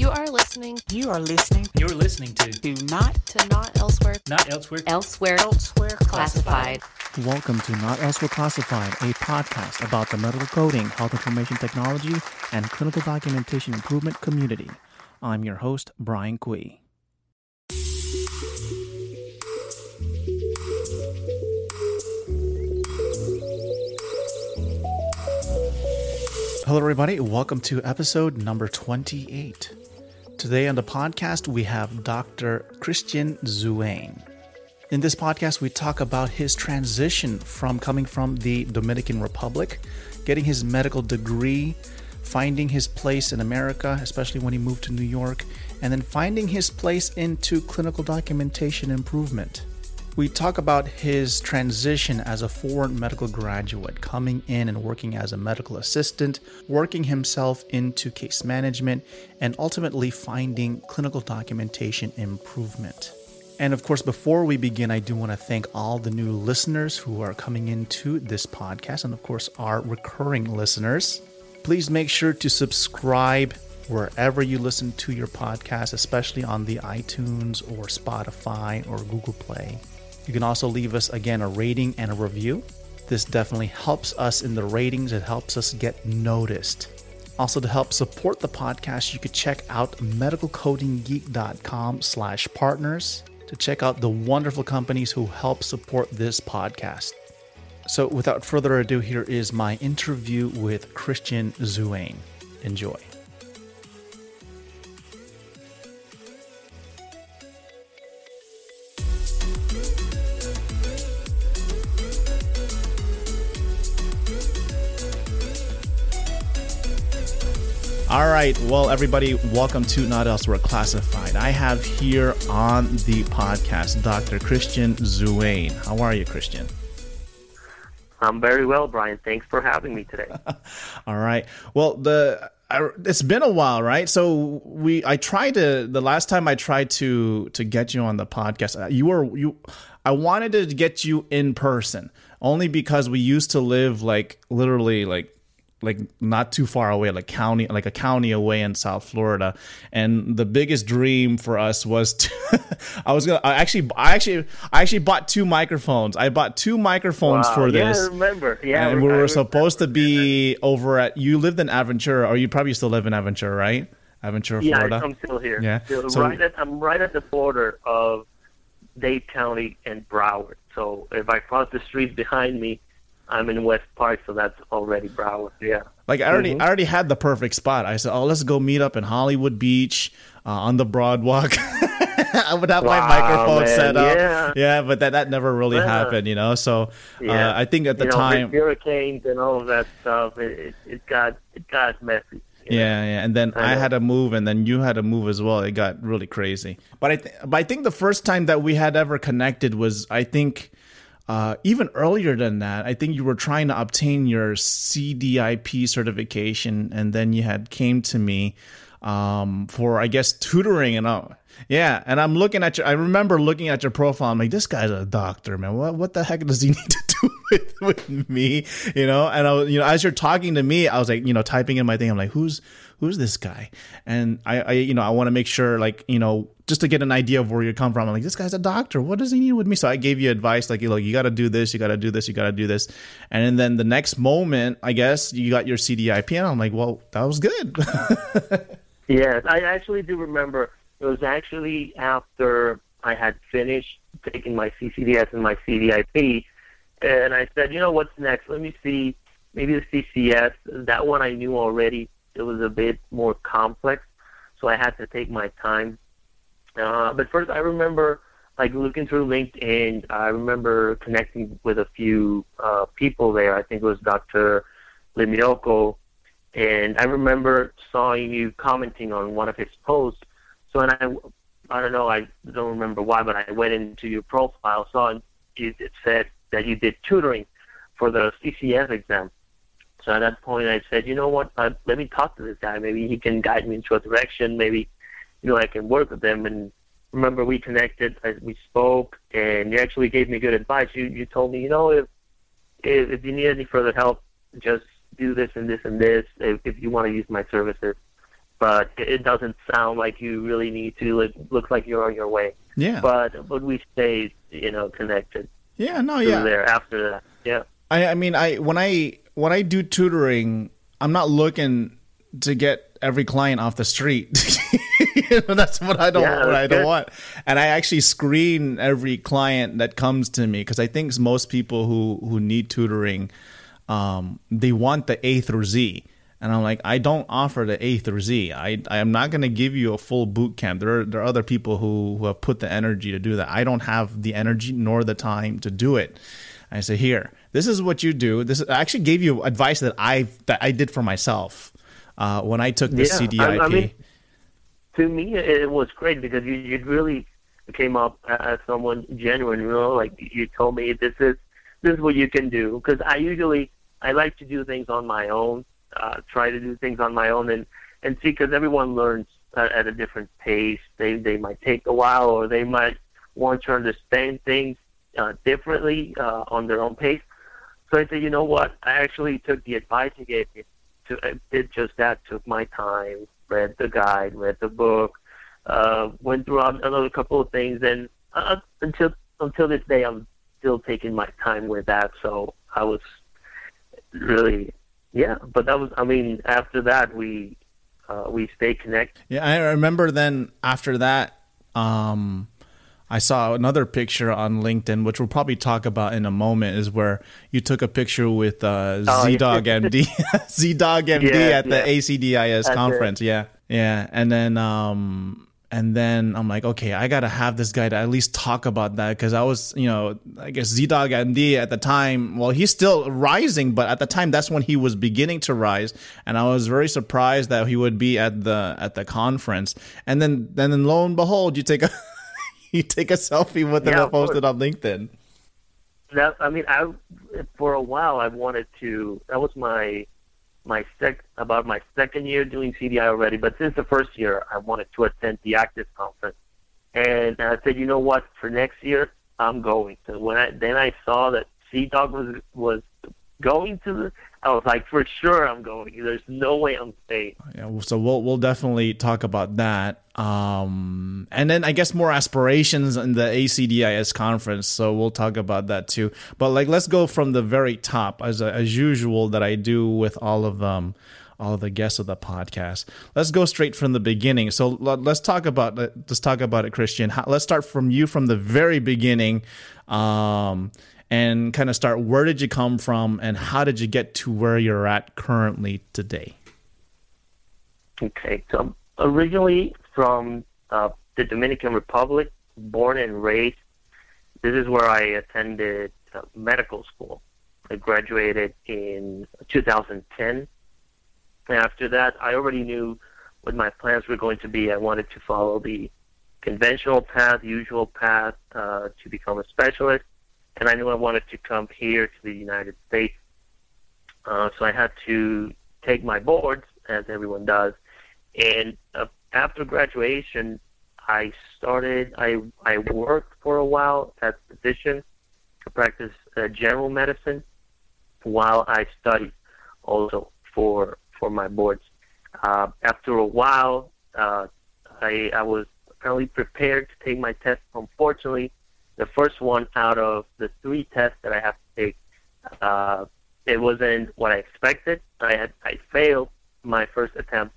You are listening You are listening You're listening to Do Not to Not Elsewhere. Not Elsewhere. Elsewhere, Elsewhere classified. Welcome to Not Elsewhere Classified, a podcast about the medical coding, health information technology, and clinical documentation improvement community. I'm your host, Brian Quee. Hello, everybody. Welcome to episode number 28. Today on the podcast, we have Dr. Christian Zuane. In this podcast, we talk about his transition from coming from the Dominican Republic, getting his medical degree, finding his place in America, especially when he moved to New York, and then finding his place into clinical documentation improvement. We talk about his transition as a foreign medical graduate, coming in and working as a medical assistant, working himself into case management, and ultimately finding clinical documentation improvement. And of course, before we begin, I do want to thank all the new listeners who are coming into this podcast, and of course, our recurring listeners. Please make sure to subscribe wherever you listen to your podcast, especially on the iTunes or Spotify or Google Play. You can also leave us again a rating and a review. This definitely helps us in the ratings, it helps us get noticed. Also, to help support the podcast, you could check out medicalcodinggeek.com slash partners to check out the wonderful companies who help support this podcast. So, without further ado, here is my interview with Christian Zuane. Enjoy. All right, well, everybody, welcome to Not Elsewhere Classified. I have here on the podcast Dr. Christian Zuane. How are you, Christian? I'm very well, Brian. Thanks for having me today. All right. Well, the I, it's been a while, right? So we I tried to the last time I tried to to get you on the podcast. uh, You were you I wanted to get you in person only because we used to live like literally like like not too far away like county like a county away in south florida. And the biggest dream for us was to i was gonna i actually i actually i actually bought two microphones. I bought two microphones Wow, for yeah, this. I remember. Yeah, and we were supposed to be over at you lived in aventura or you probably still live in aventura right? Aventura Yeah, florida? I'm still here. Yeah, Still so- right at, I'm right at the border of Dade County and Broward. So if I cross the street behind me, I'm in West Park, so that's already Broward. Yeah. Like I already, Mm-hmm. I already had the perfect spot. I said, "Oh, let's go meet up in Hollywood Beach uh, on the Broadwalk." I would have my microphone man, set up, yeah. yeah, but that that never really Yeah. happened, you know. So Yeah. uh, I think at the you know, time, with hurricanes and all of that stuff, it, it, it got it got messy. yeah, yeah, and then I I, had to move, and then you had to move as well. It got really crazy. But I, th- but I think the first time that we had ever connected was, I think. Uh, even earlier than that, I think you were trying to obtain your CDIP certification, and then you had came to me um, for, I guess, tutoring and all. Yeah, and I'm looking at your. I remember looking at your profile. I'm like, this guy's a doctor, man. What what the heck does he need to do with, with me? You know. And I was, you know, as you're talking to me, I was like, you know, typing in my thing. I'm like, who's who's this guy? And I, I you know, I want to make sure, like, you know, just to get an idea of where you come from. I'm like, this guy's a doctor. What does he need with me? So I gave you advice, like, you look, you got to do this, you got to do this, you got to do this. And then the next moment, I guess you got your CDIP, and I'm like, well, that was good. Yes, I actually do remember. It was actually after I had finished taking my CCDS and my CDIP, and I said, you know what's next? Let me see, maybe the CCS. That one I knew already. It was a bit more complex, so I had to take my time. Uh, but first, I remember like looking through LinkedIn. I remember connecting with a few uh, people there. I think it was Dr. Limioko and I remember seeing you commenting on one of his posts. So, and I, I don't know, I don't remember why, but I went into your profile, saw it, it said that you did tutoring for the CCS exam. So at that point, I said, you know what? Uh, let me talk to this guy. Maybe he can guide me into a direction. Maybe, you know, I can work with him. And remember, we connected, uh, we spoke, and you actually gave me good advice. You you told me, you know, if if, if you need any further help, just do this and this and this if, if you want to use my services. But it doesn't sound like you really need to. It looks like you're on your way. Yeah. But but we stay, you know, connected. Yeah. No. Yeah. There after that. Yeah. I I mean I when I when I do tutoring, I'm not looking to get every client off the street. you know, that's what I don't Yeah, what I don't good. want. And I actually screen every client that comes to me because I think most people who who need tutoring, um, they want the A through Z. And I'm like, I don't offer the A through Z. I I am not going to give you a full boot camp. There are, there are other people who, who have put the energy to do that. I don't have the energy nor the time to do it. I say, here, this is what you do. This I actually gave you advice that I that I did for myself uh, when I took the Yeah, CDIP. I mean, to me, it it was great because you you really came up as someone genuine. You know, like you told me this is this is what you can do. Because I usually I like to do things on my own, uh, try to do things on my own, and and see because everyone learns at, at a different pace. They they might take a while, or they might want to understand things uh, differently uh, on their own pace. So I said, you know what? I actually took the advice he gave me. To, I did just that. Took my time, read the guide, read the book, uh, went through another couple of things, and uh, until until this day, I'm still taking my time with that. So I was really, yeah. But that was, I mean, after that, we uh, we stayed connected. Yeah, I remember then after that, um, I saw another picture on LinkedIn, which we'll probably talk about in a moment, is where you took a picture with uh, Oh, yeah. ZDog MD, ZDog MD Yeah, at the yeah. ACDIS That's conference. Yeah, yeah, and then um, and then I'm like, okay, I gotta have this guy to at least talk about that because I was, you know, I guess ZDog MD at the time. Well, he's still rising, but at the time, that's when he was beginning to rise, and I was very surprised that he would be at the at the conference. And then then lo and behold, you take a you take a selfie with him Yeah, and post it on LinkedIn. that I mean, I for a while I wanted to. That was my my sec about my second year doing CDI already. But since the first year, I wanted to attend the ACDIS conference, and I said, you know what, for next year I'm going. So when I then I saw that ZDog was was going to the, I was like, for sure I'm going. There's no way I'm staying. Yeah, so we'll we'll definitely talk about that. Um, and then I guess more aspirations in the ACDIS conference. So we'll talk about that too. But like, let's go from the very top, as as usual that I do with all of them, all the guests of the podcast. Let's go straight from the beginning. So let- let's talk about. Let's talk about it, Christian. Let's start from you from the very beginning. Um, and kind of start where did you come from and how did you get to where you're at currently today? Okay, so originally from uh, the Dominican Republic, born and raised. This is where I attended uh, medical school. I graduated in 2010. And after that, I already knew what my plans were going to be. I wanted to follow the conventional path, usual path uh, to become a specialist, and I knew I wanted to come here to the United States. Uh, so I had to take my boards, as everyone does, and uh, after graduation, I started. I I worked for a while as a physician to practice uh, general medicine while I studied also for for my boards. Uh, after a while, uh, I I was apparently prepared to take my test. Unfortunately, the first one out of the three tests that I have to take, uh, it wasn't what I expected. I had I failed my first attempt.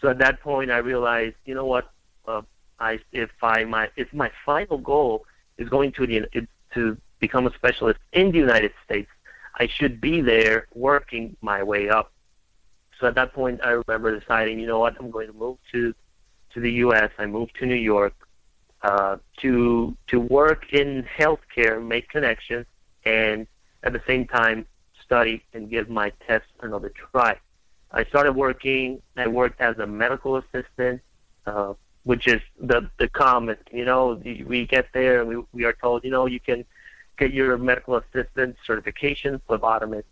So at that point, I realized, you know what? Uh, I if I my if my final goal is going to the to become a specialist in the United States, I should be there working my way up. So at that point, I remember deciding, you know what? I'm going to move to to the U.S. I moved to New York uh, to to work in healthcare, make connections, and at the same time study and give my test another try. I started working. I worked as a medical assistant, uh, which is the the common. You know, we get there and we we are told, you know, you can get your medical assistant certification, phlebotomist.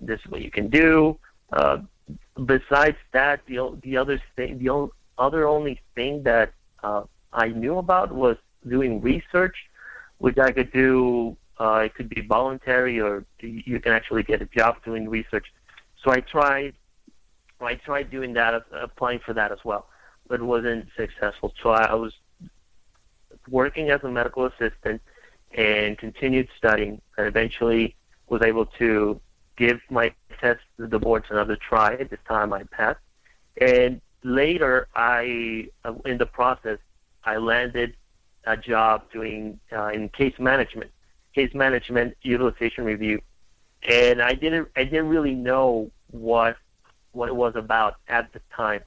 This is what you can do. Uh, besides that, the the other thing, the other only thing that uh, I knew about was doing research, which I could do. Uh, it could be voluntary, or you can actually get a job doing research. So I tried I tried doing that, applying for that as well, but wasn't successful. So I was working as a medical assistant and continued studying, and eventually was able to give my test the boards another try. This time I passed, and later I, uh, in the process, I landed a job doing uh, in case management, case management utilization review, and I didn't I didn't really know what what it was about at the time.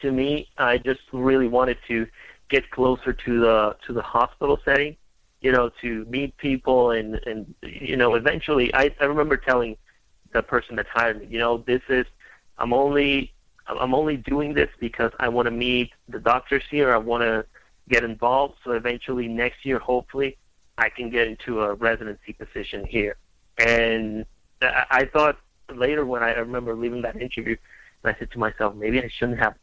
To me, I just really wanted to get closer to the to the hospital setting, you know, to meet people and and you know, eventually I I remember telling the person that hired me, you know, this is I'm only I'm only doing this because I want to meet the doctors here. I want to get involved. So eventually next year, hopefully, I can get into a residency position here. And I thought later when I remember leaving that interview, and I said to myself, maybe I shouldn't have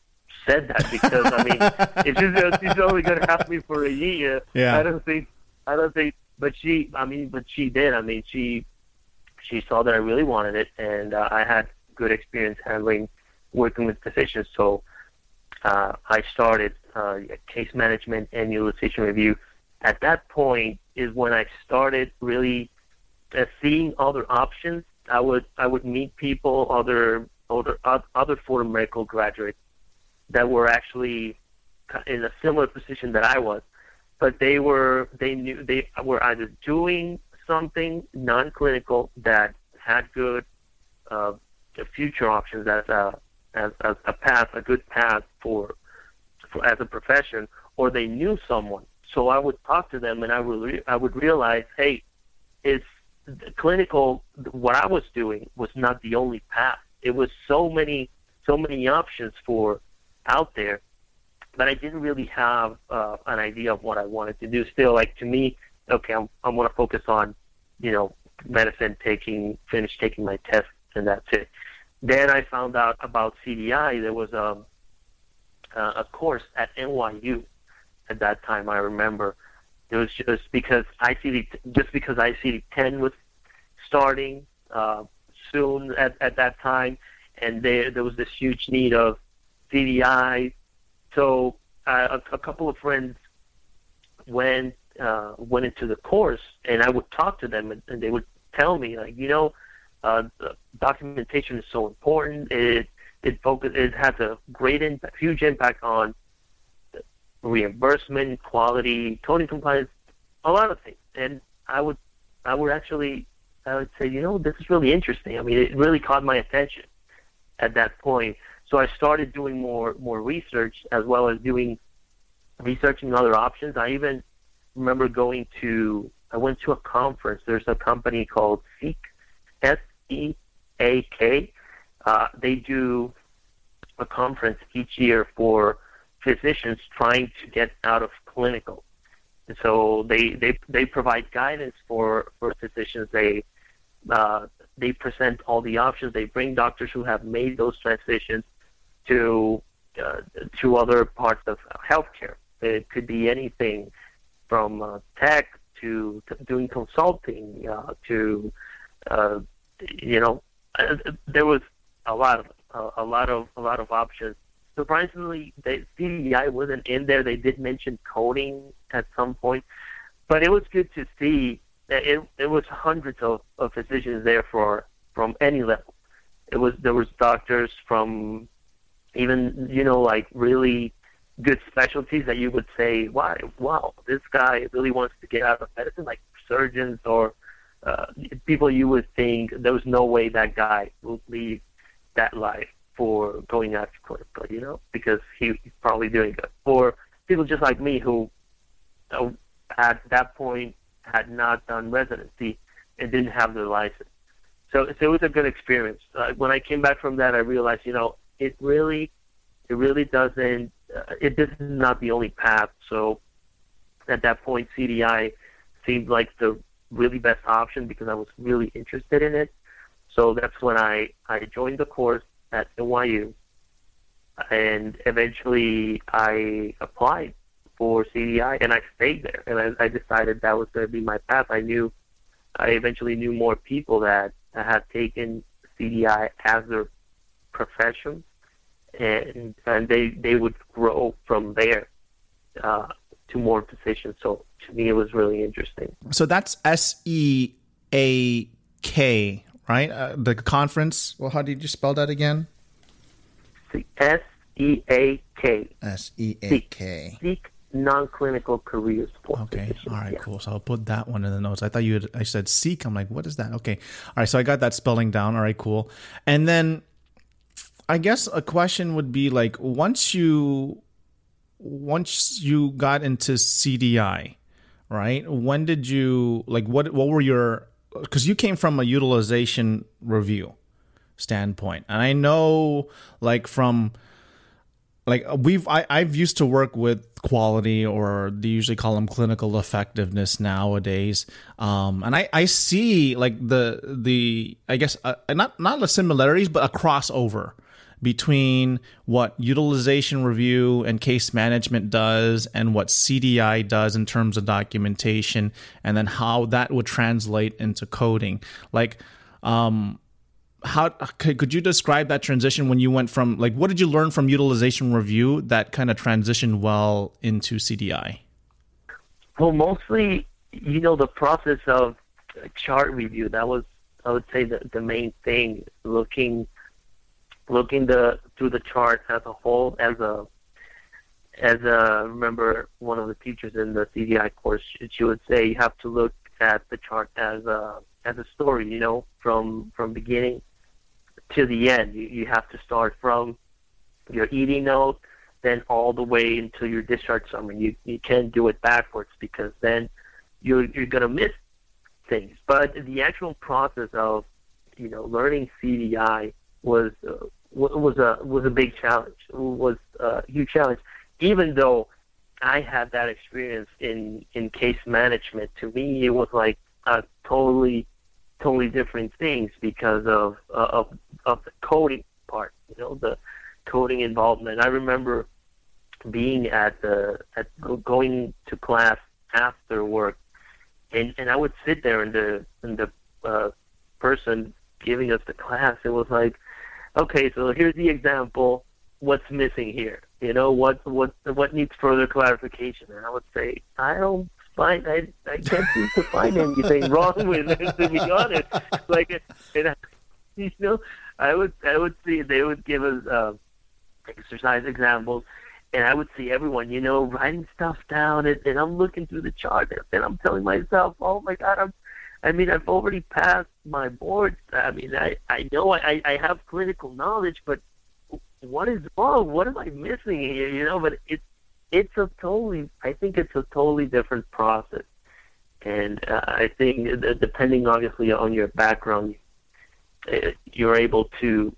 said that because I mean, it's just she's only going to have me for a year. Yeah. I don't think, I don't think, but she, I mean, but she did. I mean, she, she saw that I really wanted it, and uh, I had good experience handling working with physicians. So uh, I started uh, case management and utilization review. At that point is when I started really uh, seeing other options. I would I would meet people, other other other foreign medical graduates that were actually in a similar position that I was, but they were they knew they were either doing something non-clinical that had good uh, future options as a as, as a path, a good path for, for as a profession, or they knew someone. So I would talk to them, and I would re- I would realize, hey, it's clinical. What I was doing was not the only path. It was so many so many options for out there, but I didn't really have uh, an idea of what I wanted to do. Still, like to me, okay, I'm I'm going to focus on, you know, medicine, taking finish taking my test, and that's it. Then I found out about CDI. There was a uh, a course at NYU at that time. I remember it was just because ICD just because ICD 10 was starting uh, soon at, at that time, and there there was this huge need of CDI. So uh, a, a couple of friends went uh, went into the course, and I would talk to them, and, and they would tell me like, you know, uh, documentation is so important. It it focus it has a great impact, huge impact on reimbursement, quality, coding compliance, a lot of things. And I would I would actually I would say, you know, this is really interesting. I mean, it really caught my attention at that point. So I started doing more more research as well as doing researching other options. I even remember going to I went to a conference. There's a company called SEAK E A K. Uh, they do a conference each year for physicians trying to get out of clinical. And so they, they, they provide guidance for, for physicians. They, uh, they present all the options. They bring doctors who have made those transitions to, uh, to other parts of healthcare. It could be anything from uh, tech to, to doing consulting uh, to uh, you know, uh, there was a lot of a, a lot of a lot of options. Surprisingly, they, CDI wasn't in there. They did mention coding at some point, but it was good to see that it it was hundreds of, of physicians there for from any level. It was there was doctors from even you know like really good specialties that you would say, wow, wow, this guy really wants to get out of medicine, like surgeons or uh, people you would think there was no way that guy would leave that life for going after clinical, you know, because he, he's probably doing good. For people just like me who uh, at that point had not done residency and didn't have the license. So, so it was a good experience. Uh, when I came back from that, I realized, you know, it really, it really doesn't, uh, it this is not the only path. So at that point, CDI seemed like the really best option because I was really interested in it. So that's when I, I joined the course at NYU, and eventually I applied for CDI, and I stayed there, and I, I decided that was going to be my path. I knew, I eventually knew more people that, had taken CDI as their professions, and and they they would grow from there uh, to more positions. So to me, it was really interesting. So that's S E A K, right? Uh, the conference. Well, how did you spell that again? S E A K. S E A K. SEAK non-clinical career support. Okay. Positions. All right. Yeah. Cool. So I'll put that one in the notes. I thought you had, I said seek. I'm like, what is that? Okay. All right. So I got that spelling down. All right. Cool. And then I guess a question would be like, once you, once you got into CDI, right? When did you like? What what were your? Because you came from a utilization review standpoint, and I know like from like we've I, I've used to work with quality or they usually call them clinical effectiveness nowadays um, and I, I see like the the I guess uh, not not the similarities but a crossover between what utilization review and case management does and what CDI does in terms of documentation and then how that would translate into coding like um how could, you describe that transition when you went from like what did you learn from utilization review that kind of transitioned well into CDI? Well, mostly, you know, the process of chart review. That was, I would say, the the main thing. Looking, looking the through the chart as a whole, as a, as a. Remember, one of the teachers in the CDI course, she would say you have to look at the chart as a as a story. You know, from from beginning to the end. You, you have to start from your ED note, then all the way until your discharge summary. You you can't do it backwards because then you're you're gonna miss things. But the actual process of you know learning CDI was uh, was a was a big challenge. Was a huge challenge, even though I had that experience in in case management. To me, it was like a totally totally different things because of uh, of of the coding part. You know, the coding involvement. I remember being at the at going to class after work, and and I would sit there and the and the uh, person giving us the class. It was like, okay, so here's the example. What's missing here? You know, what what what needs further clarification? And I would say, I don't find I I can't seem to find anything wrong with it. To be honest, like and, you know, I would I would see they would give us uh, exercise examples, and I would see everyone, you know, writing stuff down, and, and I'm looking through the chart, and I'm telling myself, oh my God, I'm. I mean, I've already passed my board. I mean, I I know I I have clinical knowledge, but what is wrong? What am I missing here? You know, but it's it's a totally. I think it's a totally different process, and uh, I think uh, depending obviously on your background, uh, you're able to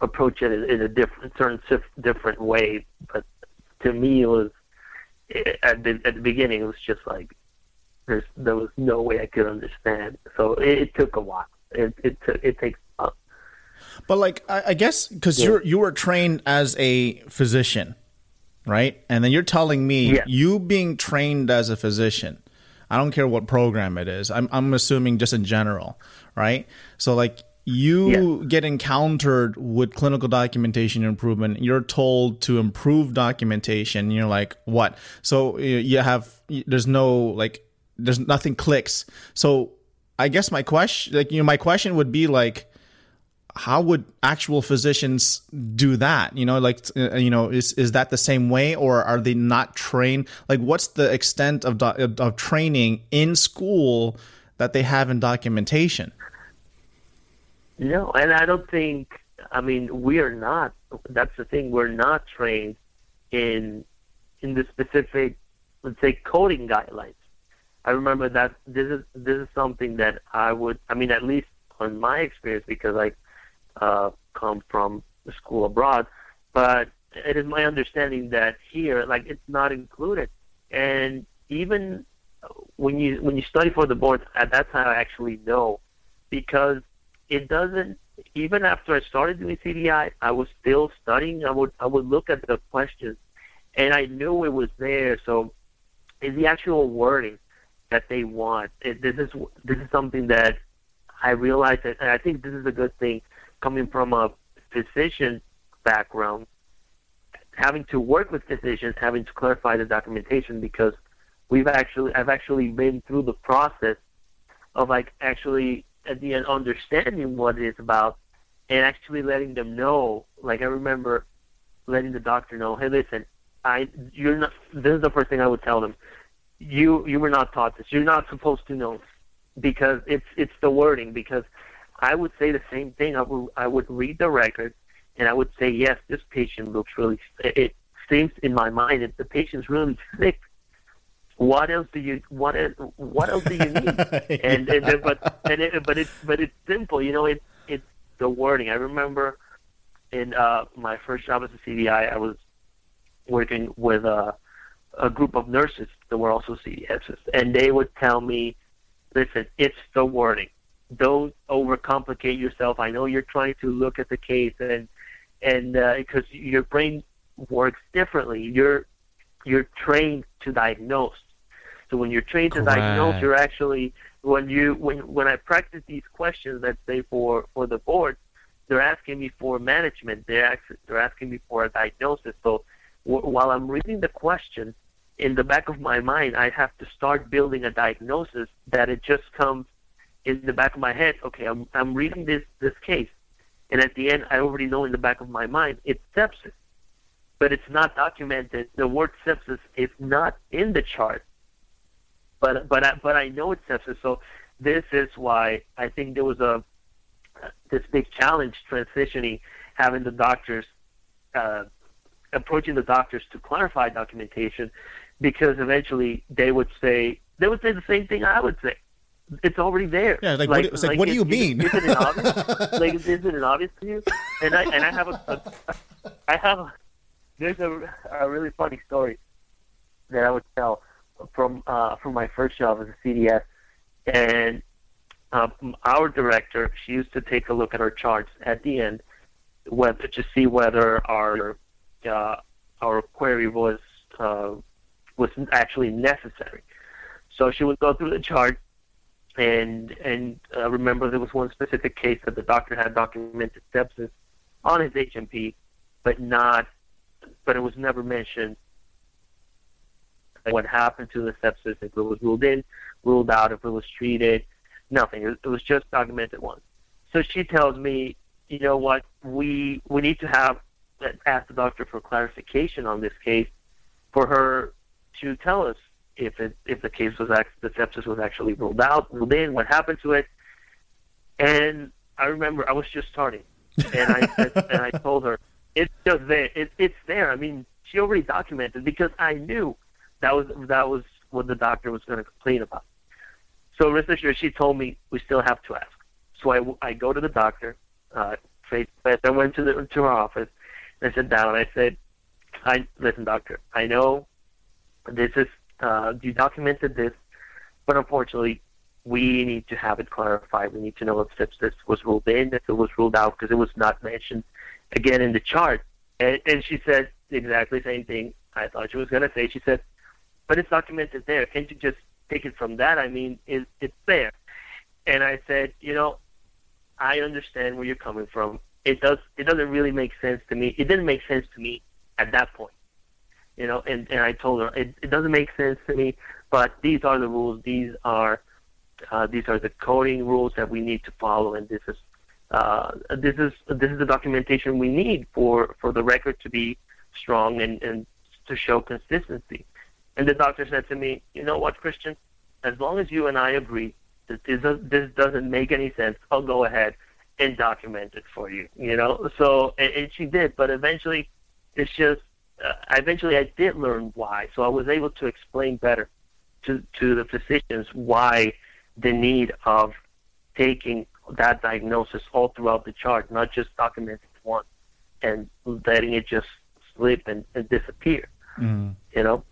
approach it in a different, certain different way. But to me, it was at the at the beginning, it was just like there's there was no way I could understand. So it, it took a while. It it took it takes. Uh, but like I, I guess because yeah. you're you were trained as a physician, right? And then you're telling me yeah. you being trained as a physician. I don't care what program it is. I'm I'm assuming just in general, right? So like you Yeah. get encountered with clinical documentation improvement you're told to improve documentation and you're like what so you have there's no like there's nothing clicks so i guess my question like you know my question would be like how would actual physicians do that you know like uh, you know is is that the same way or are they not trained like what's the extent of do- of, training in school that they have in documentation No, and I don't think. I mean, we are not. That's the thing. We're not trained in in the specific, let's say, coding guidelines. I remember that this is this is something that I would. I mean, at least on my experience, because I uh, come from school abroad, but it is my understanding that here, like, it's not included, and even when you when you study for the board, at that time, I actually know because it doesn't even after I started doing CDI, I was still studying. I would I would look at the questions, and I knew it was there. So, is the actual wording that they want. It, this is this is something that I realized, that, and I think this is a good thing coming from a physician background, having to work with physicians, having to clarify the documentation because we've actually I've actually been through the process of like actually at the end understanding what it is about and actually letting them know. Like I remember letting the doctor know, hey, listen, I you're not. This is the first thing I would tell them. You you were not taught this. You're not supposed to know because it's it's the wording. Because I would say the same thing. I would I would read the record and I would say, yes, this patient looks really. It seems in my mind that the patient's really sick what else do you what else, what else do you need? and, yeah. and but and it, but it's but it's simple, you know. It's it's the wording. I remember in uh, my first job as a CDI, I was working with a a group of nurses that were also CDSs, and they would tell me, "Listen, it's the wording. Don't overcomplicate yourself. I know you're trying to look at the case and and because uh, your brain works differently. You're you're trained to diagnose. So when you're trained to diagnose, you're actually when you when when I practice these questions, let's say for for the board, they're asking me for management. They're actually, they're asking me for a diagnosis. So w- while I'm reading the question, in the back of my mind, I have to start building a diagnosis that it just comes in the back of my head. Okay, I'm I'm reading this this case, and at the end, I already know in the back of my mind it's sepsis, but it's not documented. The word sepsis is not in the chart but but I, but I know it's sepsis. So this is why I think there was a this big challenge transitioning, having the doctors uh, approaching the doctors to clarify documentation, because eventually they would say they would say the same thing I would say. It's already there. Yeah, like, like, what, like, like what do you mean? Isn't it obvious? like, isn't it obvious to you? And I and I have a, a I have a, there's a, a really funny story that I would tell from uh, from my first job as a CDS, and um, our director she used to take a look at our charts at the end, whether to see whether our uh, our query was uh, was actually necessary. So she would go through the chart, and and uh, remember there was one specific case that the doctor had documented sepsis on his H&P, but not, but it was never mentioned what happened to the sepsis, if it was ruled in, ruled out, if it was treated, nothing. It, was just documented once. So she tells me, you know what, we we need to have ask the doctor for clarification on this case, for her to tell us if it if the case was act, the sepsis was actually ruled out, ruled in, what happened to it. And I remember I was just starting, and I said, and I told her it's just there. It, it's there. I mean, she already documented because I knew that was that was what the doctor was going to complain about. So rest assured, she told me we still have to ask. So I, I go to the doctor. Uh, I went to the to her office. And I sat down. and I said, "I listen, doctor. I know this is uh, you documented this, but unfortunately, we need to have it clarified. We need to know if sepsis was ruled in, if it was ruled out, because it was not mentioned again in the chart." And, and she said exactly the same thing I thought she was going to say. She said, but it's documented there. Can't you just take it from that? I mean, it, it's there. And I said, you know, I understand where you're coming from. It does. It doesn't really make sense to me. It didn't make sense to me at that point. You know, and, and I told her it, it doesn't make sense to me. But these are the rules. These are uh, these are the coding rules that we need to follow, and this is uh, this is this is the documentation we need for for the record to be strong and and to show consistency. And the doctor said to me, "You know what, Christian? As long as you and I agree that this this doesn't make any sense, I'll go ahead and document it for you." You know. So and, and she did, but eventually, it's just uh, eventually I did learn why. So I was able to explain better to to the physicians why the need of taking that diagnosis all throughout the chart, not just documenting it once and letting it just slip and, and disappear. Mm. You know.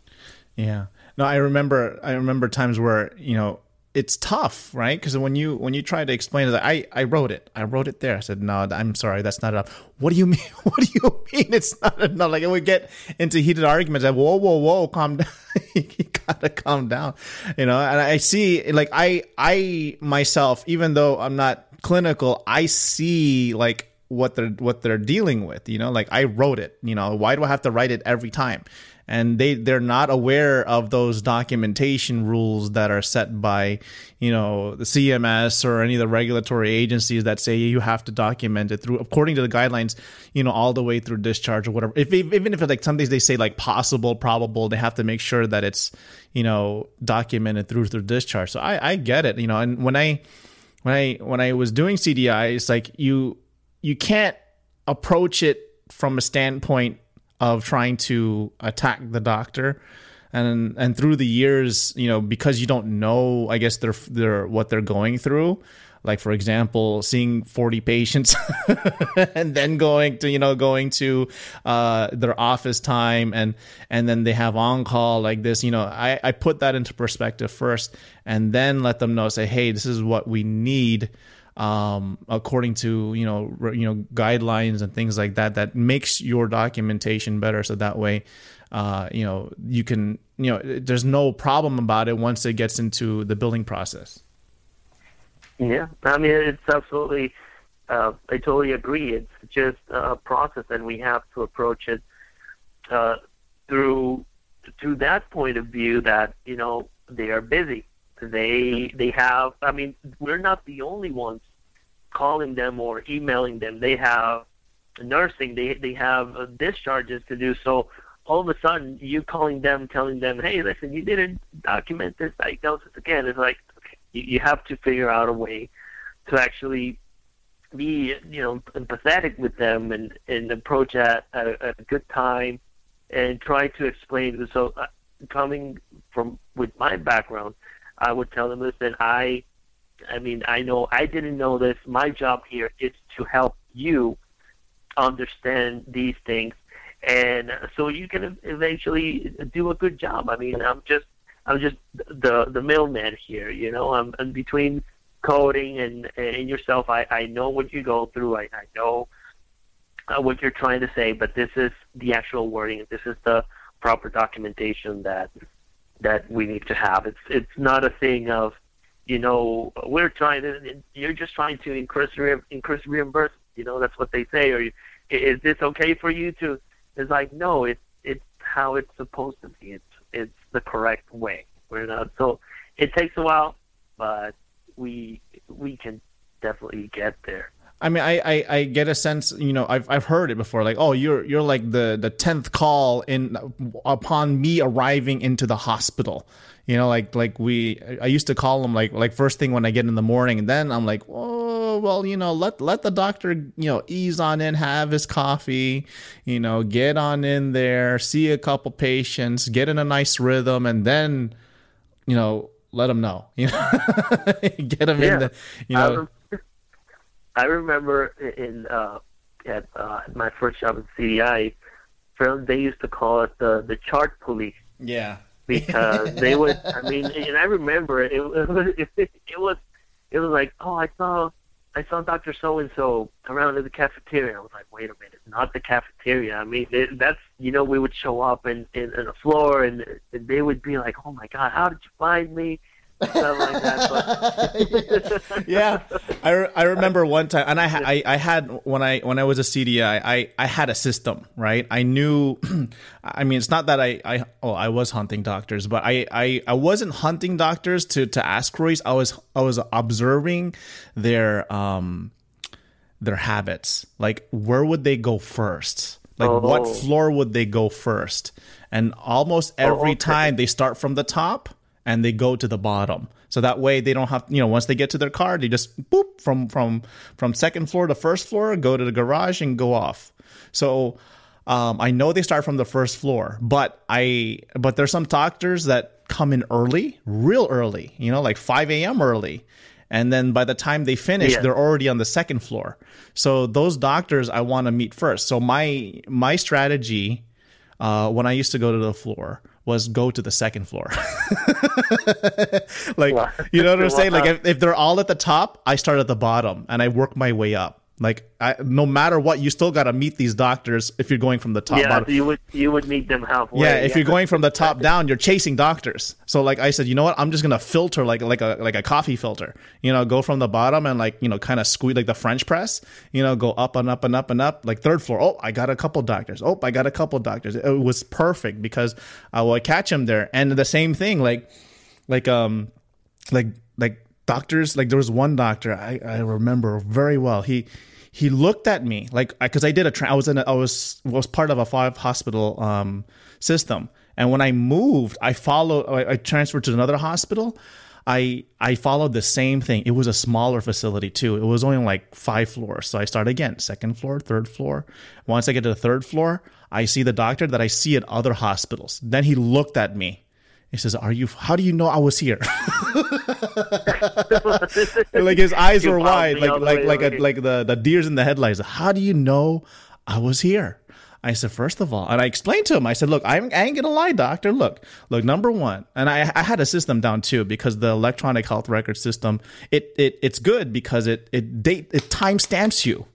Yeah. No, I remember. I remember times where you know it's tough, right? Because when you when you try to explain it, I I wrote it. I wrote it there. I said, no, I'm sorry, that's not enough. What do you mean? What do you mean it's not enough? Like would get into heated arguments. Like, whoa, whoa, whoa, calm down. you gotta calm down. You know, and I see like I I myself, even though I'm not clinical, I see like what they're what they're dealing with you know like i wrote it you know why do i have to write it every time and they they're not aware of those documentation rules that are set by you know the CMS or any of the regulatory agencies that say you have to document it through according to the guidelines you know all the way through discharge or whatever. If even if it's like some days they say like possible probable they have to make sure that it's you know documented through through discharge. So I I get it you know and when I when I when I was doing CDI it's like you you can't approach it from a standpoint of trying to attack the doctor. And and through the years you know because you don't know i guess they're they're what they're going through like for example seeing 40 patients and then going to you know going to uh, their office time and and then they have on call like this you know I, I put that into perspective first and then let them know say hey this is what we need um, according to you know you know guidelines and things like that that makes your documentation better. So that way uh, you know you can you know there's no problem about it once it gets into the building process. Yeah i mean it's absolutely uh, i totally agree. It's just a process and we have to approach it uh, through to that point of view that you know they are busy. They they have i mean we're not the only ones calling them or emailing them. They have nursing. They they have uh, discharges to do. So all of a sudden, you calling them, telling them, "Hey, listen, you didn't document this diagnosis again." It's like you, you have to figure out a way to actually be you know empathetic with them and and approach at, at, a, at a good time and try to explain. So uh, coming from with my background, I would tell them, listen, I I mean, I know I didn't know this. My job here is to help you understand these things, and so you can eventually do a good job. I mean, I'm just I'm just the the middleman here. You know, I'm, I'm between coding and and yourself. I I know what you go through. I I know uh, what you're trying to say, but this is the actual wording. This is the proper documentation that that we need to have. It's it's not a thing of you know, we're trying to, you're just trying to increase, increase reimbursement. You know, that's what they say. Or is this okay for you to? It's like, no, it's, it's how it's supposed to be. It's, it's the correct way. We're not, so it takes a while, but we, we can definitely get there. I mean, I, I, I, get a sense, you know, I've, I've heard it before, like, oh, you're, you're like the, the 10th call in upon me arriving into the hospital. You know like like we i used to call them like like first thing when i get in the morning and then i'm like oh well you know let let the doctor you know ease on in have his coffee you know get on in there see a couple patients get in a nice rhythm and then you know let them know. You know get them yeah. in the you know i, remember in uh at uh my first job at cdi they used to call it the the chart police yeah because they would. I mean, and I remember it. It, it, it was it was like, oh, I saw I saw Doctor So and So around in the cafeteria. I was like, wait a minute, not the cafeteria. I mean, it, that's you know, we would show up in in, in the floor, and, and they would be like, oh my God, how did you find me? Stuff like that. But yeah, I, I remember one time, and I, I I had when I when I was a CDI, I I had a system, right? I knew. I mean, it's not that I I oh I was hunting doctors, but I I, I wasn't hunting doctors to to ask queries. I was I was observing their um their habits. Like, where would they go first? Like, oh. what floor would they go first? And almost every oh, okay. time they start from the top and they go to the bottom. So that way they don't have, you know, once they get to their car, they just boop from from from second floor to first floor, go to the garage and go off. So um, I know they start from the first floor, but I but there's some doctors that come in early, real early, you know, like 5 a.m. early. And then by the time they finish, yeah. they're already on the second floor. So those doctors I want to meet first. So my my strategy uh, when I used to go to the floor was go to the second floor. like, you know what I'm saying? Like, if, if they're all at the top, I start at the bottom and I work my way up. Like, I, no matter what, you still got to meet these doctors if you're going from the top. Yeah, bottom. so you would you would meet them halfway. Yeah, if you're going from the top down, you're chasing doctors. So like I said, you know what? I'm just gonna filter like like a like a coffee filter. You know, go from the bottom and like you know kind of squeeze like the French press. You know, go up and up and up and up. Like third floor. Oh, I got a couple doctors. Oh, I got a couple doctors. It was perfect because I would catch them there. And the same thing, like like um like like doctors. Like there was one doctor I I remember very well. He he looked at me like because I did a tra- I was in a, I was was part of a five hospital um, system, and when I moved, I followed I, I transferred to another hospital. I I followed the same thing. It was a smaller facility too. It was only like five floors. So I start again, second floor, third floor. Once I get to the third floor, I see the doctor that I see at other hospitals. Then he looked at me. He says, "Are you? How do you know I was here?" like his eyes were wide, like like like a, like the the deers in the headlights. How do you know I was here? I said, first of all, and I explained to him, I said, look, I ain't gonna lie, doctor. Look, look, number one, and I, I had a system down too because the electronic health record system, it, it it's good because it it date it timestamps you.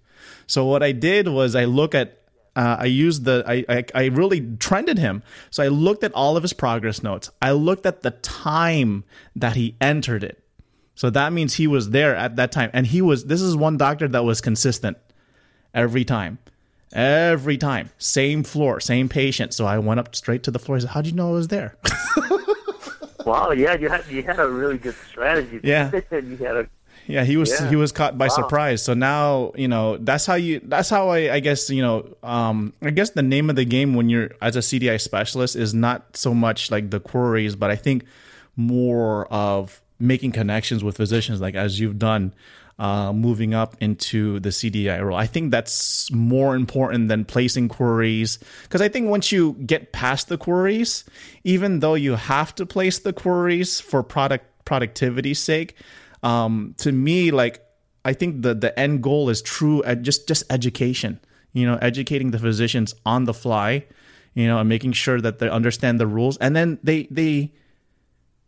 So what I did was I look at uh, I used the I, I I really trended him. So I looked at all of his progress notes. I looked at the time that he entered it. So that means he was there at that time, and he was. This is one doctor that was consistent every time, every time, same floor, same patient. So I went up straight to the floor. I said, "How would you know I was there?" wow, yeah, you had you had a really good strategy. Yeah, you had a yeah, he was Yeah. he was caught by Wow. surprise. So now you know that's how you that's how I I guess you know um I guess the name of the game when you're as a CDI specialist is not so much like the queries, but I think more of making connections with physicians, like as you've done. Uh, moving up into the CDI role, I think that's more important than placing queries because I think once you get past the queries, even though you have to place the queries for product productivity's sake, um, to me, like I think the the end goal is true at just just education. You know, educating the physicians on the fly, you know, and making sure that they understand the rules, and then they they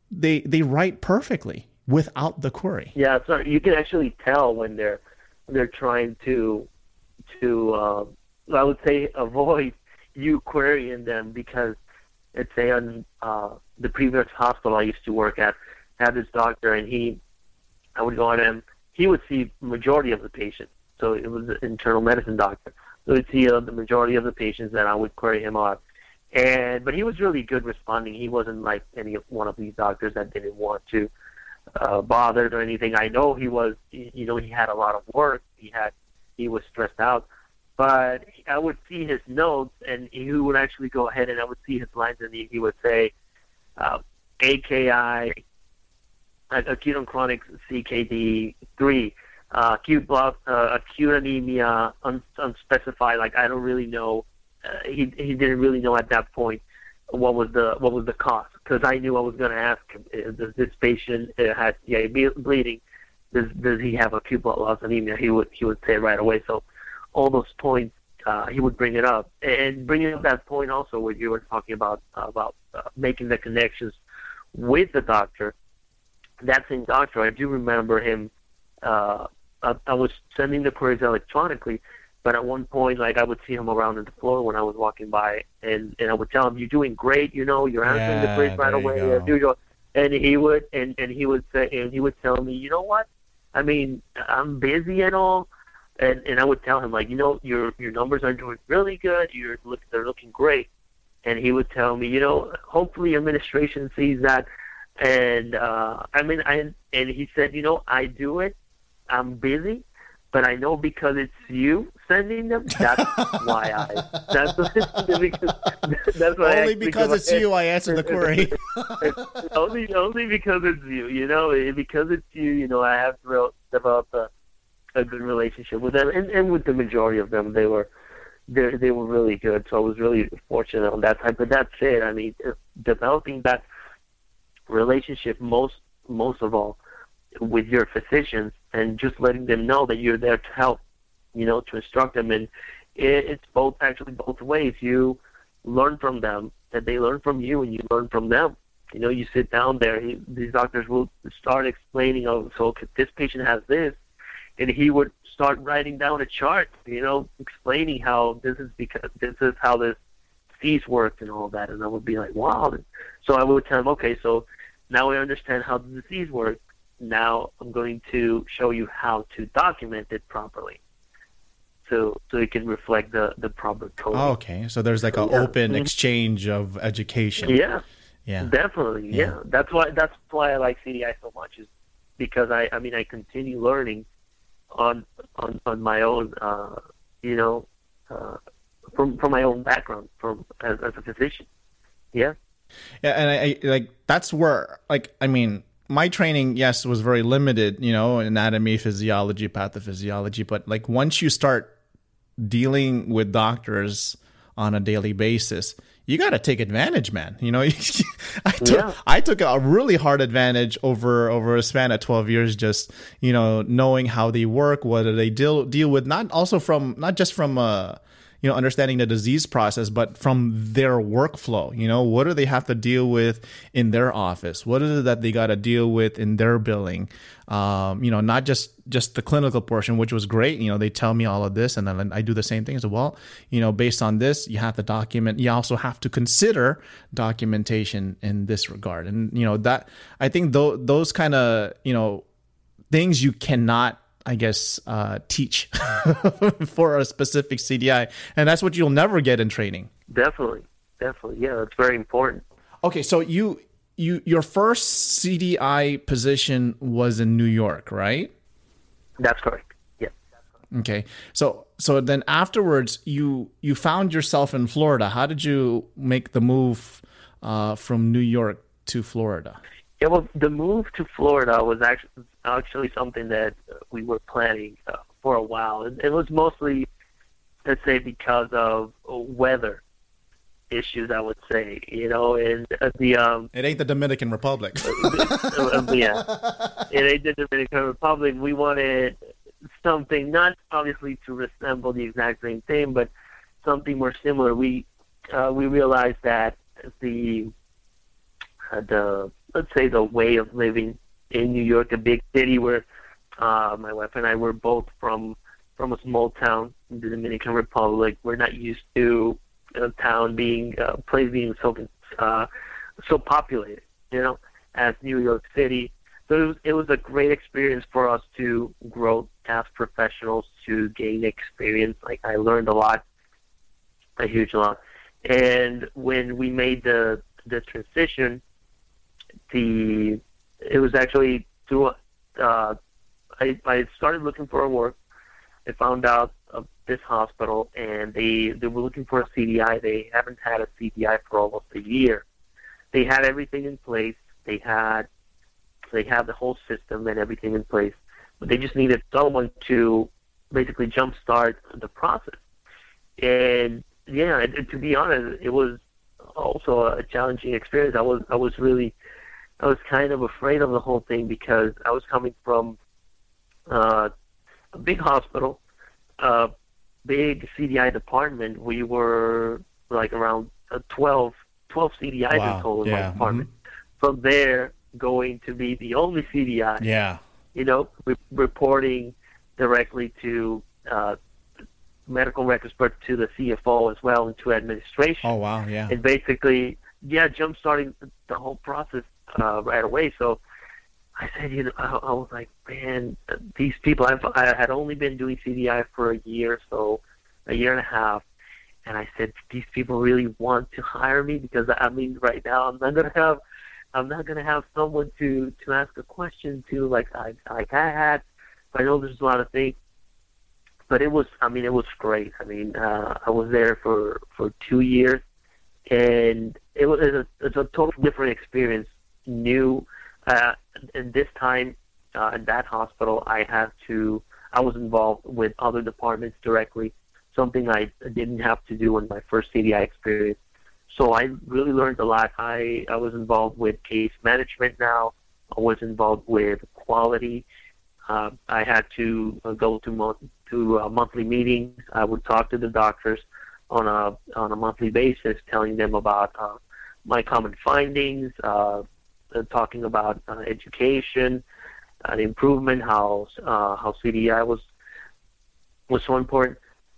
they they write perfectly without the query. Yeah, so you can actually tell when they're they're trying to to uh, I would say avoid you querying them because let's say on uh, the previous hospital I used to work at had this doctor and he I would go on him he would see majority of the patients so it was an internal medicine doctor so he'd see uh, the majority of the patients that I would query him on and but he was really good responding he wasn't like any one of these doctors that didn't want to uh, bothered or anything. I know he was, you know, he had a lot of work. He had, he was stressed out. But I would see his notes, and he would actually go ahead and I would see his lines, and he, he would say, uh, AKI, acute and chronic CKD three, uh, acute blood, uh, acute anemia, un, unspecified. Like I don't really know. Uh, he he didn't really know at that point what was the what was the cost because I knew I was going to ask him uh, does this patient uh, has yeah bleeding does does he have acute blood loss anemia he would he would say right away so all those points uh, he would bring it up and bringing up that point also what you were talking about about uh, making the connections with the doctor that same doctor I do remember him uh, I, I was sending the queries electronically but at one point, like I would see him around on the floor when I was walking by, and and I would tell him, "You're doing great. You know, you're answering Yeah, the quiz right away as usual." And he would, and and he would say, and he would tell me, "You know what? I mean, I'm busy and all." And and I would tell him, like, you know, your your numbers are doing really good. You're look, they're looking great. And he would tell me, you know, hopefully administration sees that. And uh, I mean, I and he said, you know, I do it. I'm busy, but I know because it's you sending them. That's why I. That's because that's why Only because it's you, I answered the query. only only because it's you. You know, because it's you. You know, I have developed a, a good relationship with them, and, and with the majority of them, they were they they were really good. So I was really fortunate on that side. But that's it. I mean, developing that relationship most most of all with your physicians and just letting them know that you're there to help, you know, to instruct them. And it, it's both actually both ways. You learn from them, and they learn from you, and you learn from them. You know, you sit down there. He, these doctors will start explaining, "Oh, so this patient has this. and he would start writing down a chart, you know, explaining how this is because this is how this disease worked and all that, and I would be like, wow. So I would tell him, okay, so now I understand how the disease works. Now I'm going to show you how to document it properly so so it can reflect the the proper code. Oh, okay, so there's like an yeah. open mm-hmm. exchange of education. Yeah, yeah, definitely. Yeah. yeah. that's why that's why I like CDI so much is because I I mean I continue learning on on on my own. Uh, you know, uh, from from my own background, from as, as a physician. Yeah. Yeah, and I, I like that's where like I mean my training, yes, was very limited, you know, anatomy, physiology, pathophysiology. But like once you start dealing with doctors on a daily basis, you got to take advantage, man. You know, I took yeah. I took a really hard advantage over over a span of twelve years, just you know, knowing how they work, what do they deal deal with, not also from not just from a you know understanding the disease process but from their workflow you know what do they have to deal with in their office? What is it that they got to deal with in their billing? Um, you know not just just the clinical portion which was great you know they tell me all of this and then i do the same thing as well you know based on this you have to document you also have to consider documentation in this regard. And you know that i think th- those kind of you know things you cannot I guess, uh, teach for a specific CDI. And that's what you'll never get in training. Definitely. Definitely. Yeah, that's very important. Okay, so you you your first CDI position was in New York, right? That's correct. Yeah. Okay. So so then afterwards you you found yourself in Florida. How did you make the move uh, from New York to Florida? Yeah, well, the move to Florida was actually actually something that we were planning uh, for a while. It, it was mostly, let's say, because of weather issues. I would say, you know, and uh, the um, it ain't the Dominican Republic. uh, yeah, it ain't the Dominican Republic. We wanted something not obviously to resemble the exact same thing, but something more similar. We uh, we realized that the uh, the let's say the way of living in New York, a big city where uh, my wife and I were both from from a small town in the Dominican Republic. We're not used to a town being a place being so uh, so populated, you know, as New York City. So it was, it was a great experience for us to grow as professionals, to gain experience. Like I learned a lot, a huge lot. And when we made the the transition, the it was actually through uh, I, I started looking for a work. I found out of this hospital, and they they were looking for a CDI. They haven't had a CDI for almost a year. They had everything in place. They had they had the whole system and everything in place, but they just needed someone to basically jumpstart the process. And yeah, and, to be honest, it was also a challenging experience. I was I was really I was kind of afraid of the whole thing because I was coming from uh, a big hospital, a big CDI department. We were like around uh, 12, 12 CDIs wow. in total in yeah. my department. Mm-hmm. From there, going to be the only CDI. Yeah. You know, re- reporting directly to uh, medical records, but to the CFO as well and to administration. Oh wow, yeah. And basically, yeah, jump starting the whole process uh, right away. So I said, you know, I, I was like, man, these people. I've, I had only been doing CDI for a year, so a year and a half, and I said, these people really want to hire me because I mean, right now I'm not gonna have, I'm not gonna have someone to to ask a question to like I like I had. I know there's a lot of things, but it was, I mean, it was great. I mean, uh, I was there for for two years, and it was a, it's a totally different experience new. Uh, and this time, uh, at that hospital, I had to. I was involved with other departments directly, something I didn't have to do in my first CDI experience. So I really learned a lot. I I was involved with case management now. I was involved with quality. Uh, I had to uh, go to to uh, monthly meetings. I would talk to the doctors on a on a monthly basis, telling them about uh, my common findings, uh, talking about uh, education, uh, the improvement, how uh, how CDI was was so important,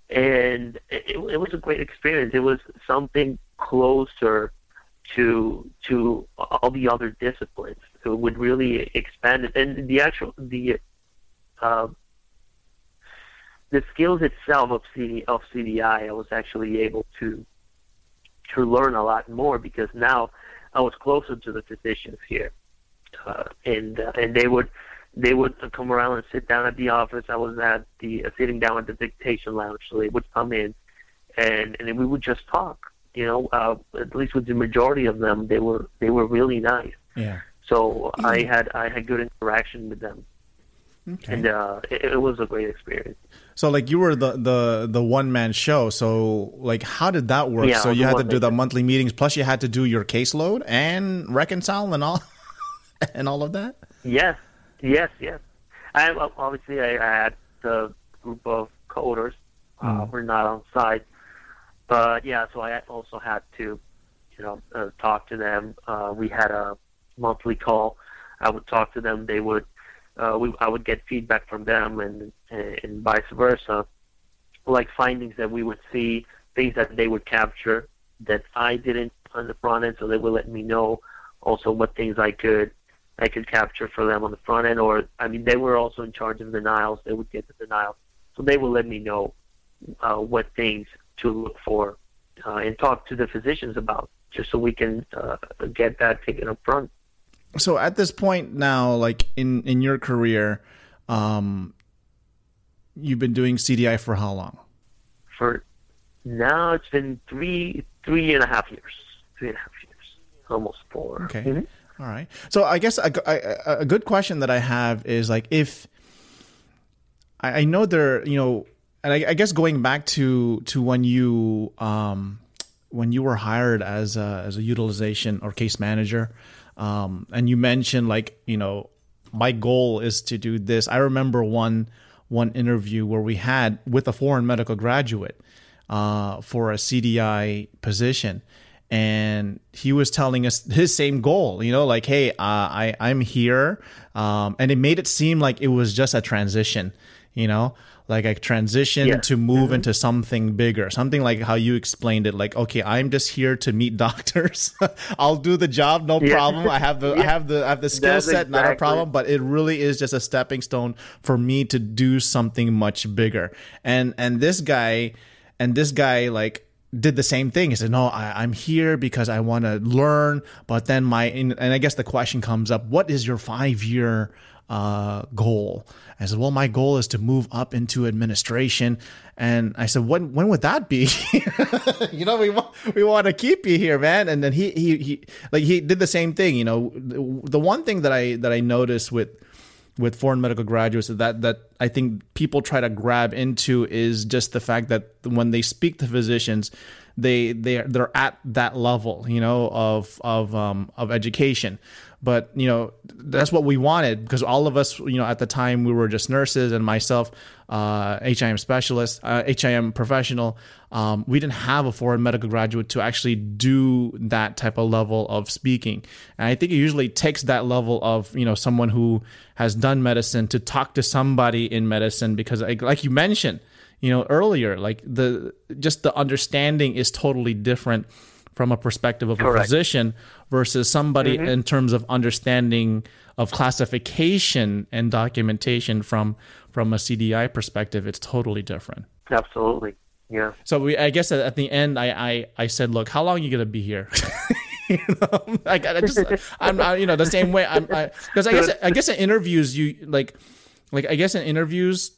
and it, it was a great experience. It was something closer to to all the other disciplines. It would really expand it, and the actual the uh, the skills itself of CD of CDI, I was actually able to to learn a lot more because now I was closer to the physicians here, uh, and uh, and they would they would come around and sit down at the office. I was at the uh, sitting down at the dictation lounge, so they would come in, and and we would just talk. You know, uh, at least with the majority of them, they were they were really nice. Yeah. So I had I had good interaction with them, Okay. and uh, it, it was a great experience. So like you were the the the one man show. So like how did that work? Yeah, so you had to do the monthly meetings plus you had to do your caseload and reconcile and all and all of that? Yes, yes, yes. I obviously I, I had the group of coders. Uh, Mm. We're not on site, but yeah. So I also had to, you know, uh, talk to them. Uh, we had a monthly call. I would talk to them. They would, uh, we I would get feedback from them, and and vice versa, like findings that we would see, things that they would capture that I didn't on the front end. So they would let me know also what things I could I could capture for them on the front end, or I mean, they were also in charge of denials. They would get the denials, so they would let me know uh, what things to look for uh, and talk to the physicians about, just so we can uh, get that taken up front. So at this point now, like in in your career, um, you've been doing CDI for how long? For now, it's been three three and a half years, three and a half years, almost four. Okay. Mhm. All right. So I guess a, a, a good question that I have is like if I, I know there, you know, and I, I guess going back to to when you um, when you were hired as a, as a utilization or case manager, um, and you mentioned like you know my goal is to do this. I remember one one interview where we had with a foreign medical graduate uh, for a CDI position. And he was telling us his same goal you know like hey uh, i i'm here. Um, and it made it seem like it was just a transition you know like a transition Yeah. to move mm-hmm. into something bigger something like how you explained it like okay i'm just here to meet doctors i'll do the job no Yeah. problem i have the i have the i have the skill That's set not a problem but it really is just a stepping stone for me to do something much bigger and and this guy and this guy like did the same thing. He said, "No, I, I'm here because I want to learn." But then my and I guess the question comes up: What is your five year uh, goal? I said, "Well, my goal is to move up into administration." And I said, "When when would that be?" you know, we want we want to keep you here, man. And then he he he like he did the same thing. You know, the, one thing that I that I noticed with with foreign medical graduates that that I think people try to grab into is just the fact that when they speak to physicians, they they they're at that level, you know, of of um, of education. But you know that's what we wanted because all of us, you know, at the time we were just nurses and myself, uh, HIM specialist, uh, HIM professional. Um, we didn't have a foreign medical graduate to actually do that type of level of speaking, and I think it usually takes that level of you know someone who has done medicine to talk to somebody in medicine because, like, you mentioned, you know earlier, like the just the understanding is totally different from a perspective of a physician versus somebody mm-hmm. in terms of understanding of classification and documentation from from a CDI perspective. It's totally different. Absolutely. Yeah. So we, I guess at, the end, I, I, I said, look, how long are you gonna be here? you know, like I just, I'm, I, you know, the same way. I'm, because I, guess, I guess in interviews, you like, like I guess in interviews,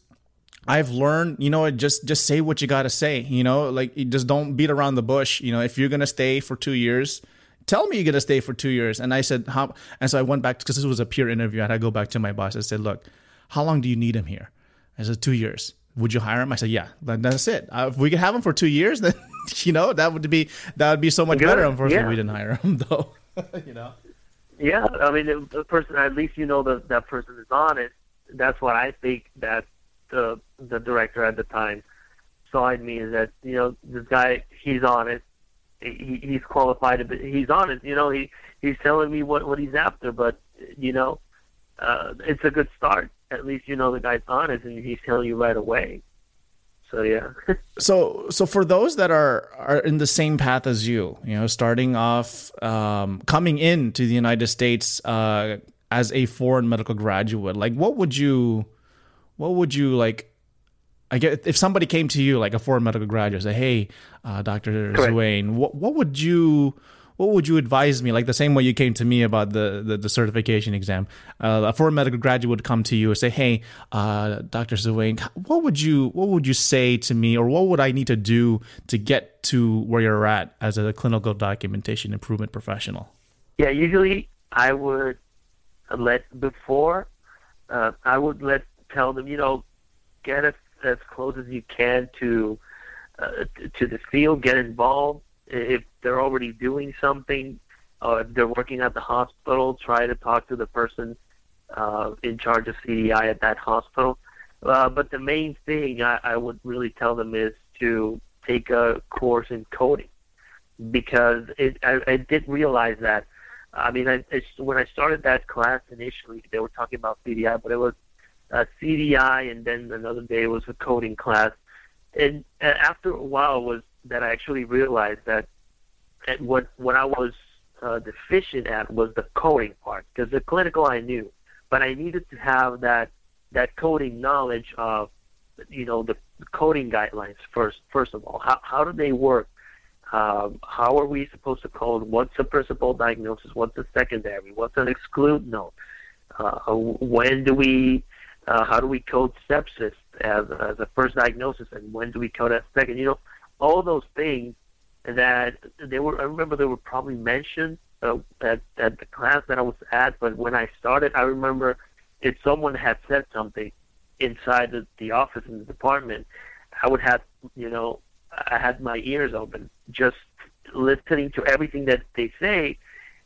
I've learned, you know, just just say what you got to say. You know, like you just don't beat around the bush. You know, if you're gonna stay for two years, tell me you're gonna stay for two years. And I said, how? And so I went back because this was a peer interview. I had to go back to my boss. I said, look, how long do you need him here? I said, two years. Would you hire him? I said, yeah. That's it. Uh, if we could have him for two years, then you know that would be that would be so much Good. better. Unfortunately, Yeah. we didn't hire him though. you know. Yeah, I mean, the person at least you know that that person is honest. That's what I think that the the director at the time saw in me is that you know this guy he's honest. He, he's qualified, but he's honest. You know, he he's telling me what what he's after. But you know, uh, it's a good start. At least you know the guy's honest and he's telling you right away. So yeah. so so for those that are are in the same path as you, you know, starting off, um, coming into the United States uh, as a foreign medical graduate, like what would you, what would you like? I get if somebody came to you like a foreign medical graduate, say, "Hey, uh, Doctor Zuane, what what would you what would you advise me? Like the same way you came to me about the the, the certification exam, uh, a foreign medical graduate would come to you and say, "Hey, uh, Doctor Zuane, what would you what would you say to me, or what would I need to do to get to where you're at as a clinical documentation improvement professional?" Yeah, usually I would let before uh, I would let tell them, you know, get as as close as you can to uh, to the field, get involved if they're already doing something, uh, if they're working at the hospital, try to talk to the person uh, in charge of CDI at that hospital. Uh, but the main thing I, I would really tell them is to take a course in coding because it, I, I did realize that. I mean, I, it's, when I started that class initially, they were talking about CDI, but it was uh, CDI, and then another day was a coding class. And, and after a while, was that I actually realized that what what I was uh, deficient at was the coding part because the clinical I knew, but I needed to have that that coding knowledge of you know the, coding guidelines first. First of all, how how do they work? Um, how are we supposed to code? What's a principal diagnosis? What's a secondary? What's an exclude note? Uh, when do we? Uh, how do we code sepsis as, as a first diagnosis, and when do we code as second? You know, all those things that they were. I remember they were probably mentioned uh, at at the class that I was at, but when I started, I remember if someone had said something inside the, the office in the department, I would have, you know, I had my ears open, just listening to everything that they say,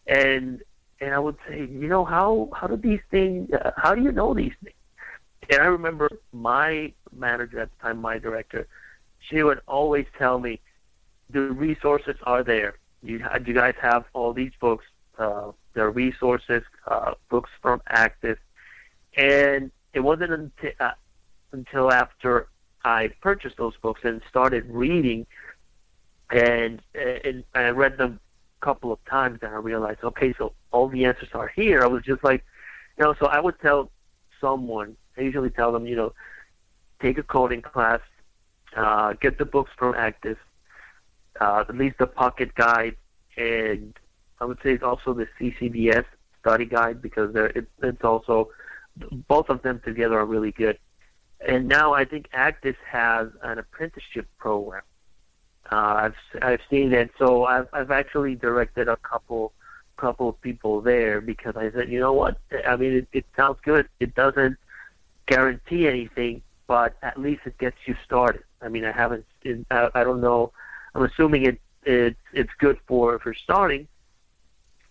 and and I would say, you know, how how do these things? Uh, how do you know these things? And I remember my manager at the time, my director, she would always tell me, the resources are there. You, you guys have all these books. Uh, there are resources, uh, books from ACDIS, and it wasn't until, uh, until after I purchased those books and started reading, and, and I read them a couple of times, and I realized, okay, so all the answers are here. I was just like, you know, so I would tell someone, I usually tell them, you know, take a coding class, uh, get the books from ACDIS, uh, at least the Pocket Guide, and I would say it's also the CCDS study guide because they're, it, it's also both of them together are really good. And now I think ACDIS has an apprenticeship program. Uh, I've I've seen it, so I've I've actually directed a couple couple of people there because I said, you know what? I mean, it, it sounds good. It doesn't guarantee anything, but at least it gets you started. I mean, I haven't. I, I don't know. I'm assuming it, it it's good for for starting,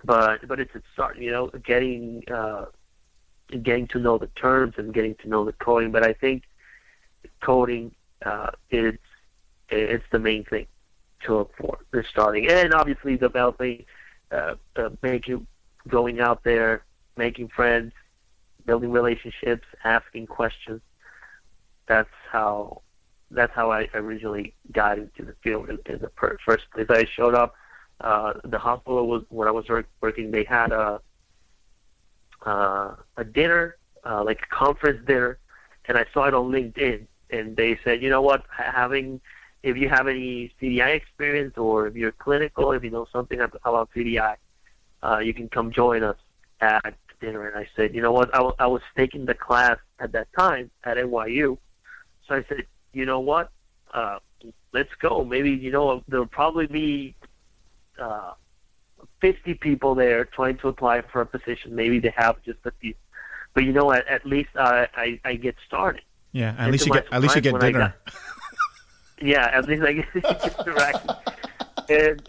but but it's a start. You know, getting uh, getting to know the terms and getting to know the coding. But I think coding uh, is it's the main thing to look for. The starting and obviously developing, uh, uh, making going out there, making friends, building relationships, asking questions. That's how that's how I originally got into the field in, in the first place. I showed up. Uh, the hospital was where I was working. They had a uh, a dinner, uh, like a conference dinner, and I saw it on LinkedIn. And they said, you know what, having if you have any CDI experience or if you're clinical, if you know something about CDI, uh, you can come join us at dinner. And I said, you know what, I, w- I was taking the class at that time at NYU. So I said, you know what? Uh, let's go. Maybe you know there'll probably be uh, 50 people there trying to apply for a position. Maybe they have just a few, but you know, at, at least uh, I I get started. Yeah, at least you get at least you get dinner. Got, yeah, at least I get interaction. and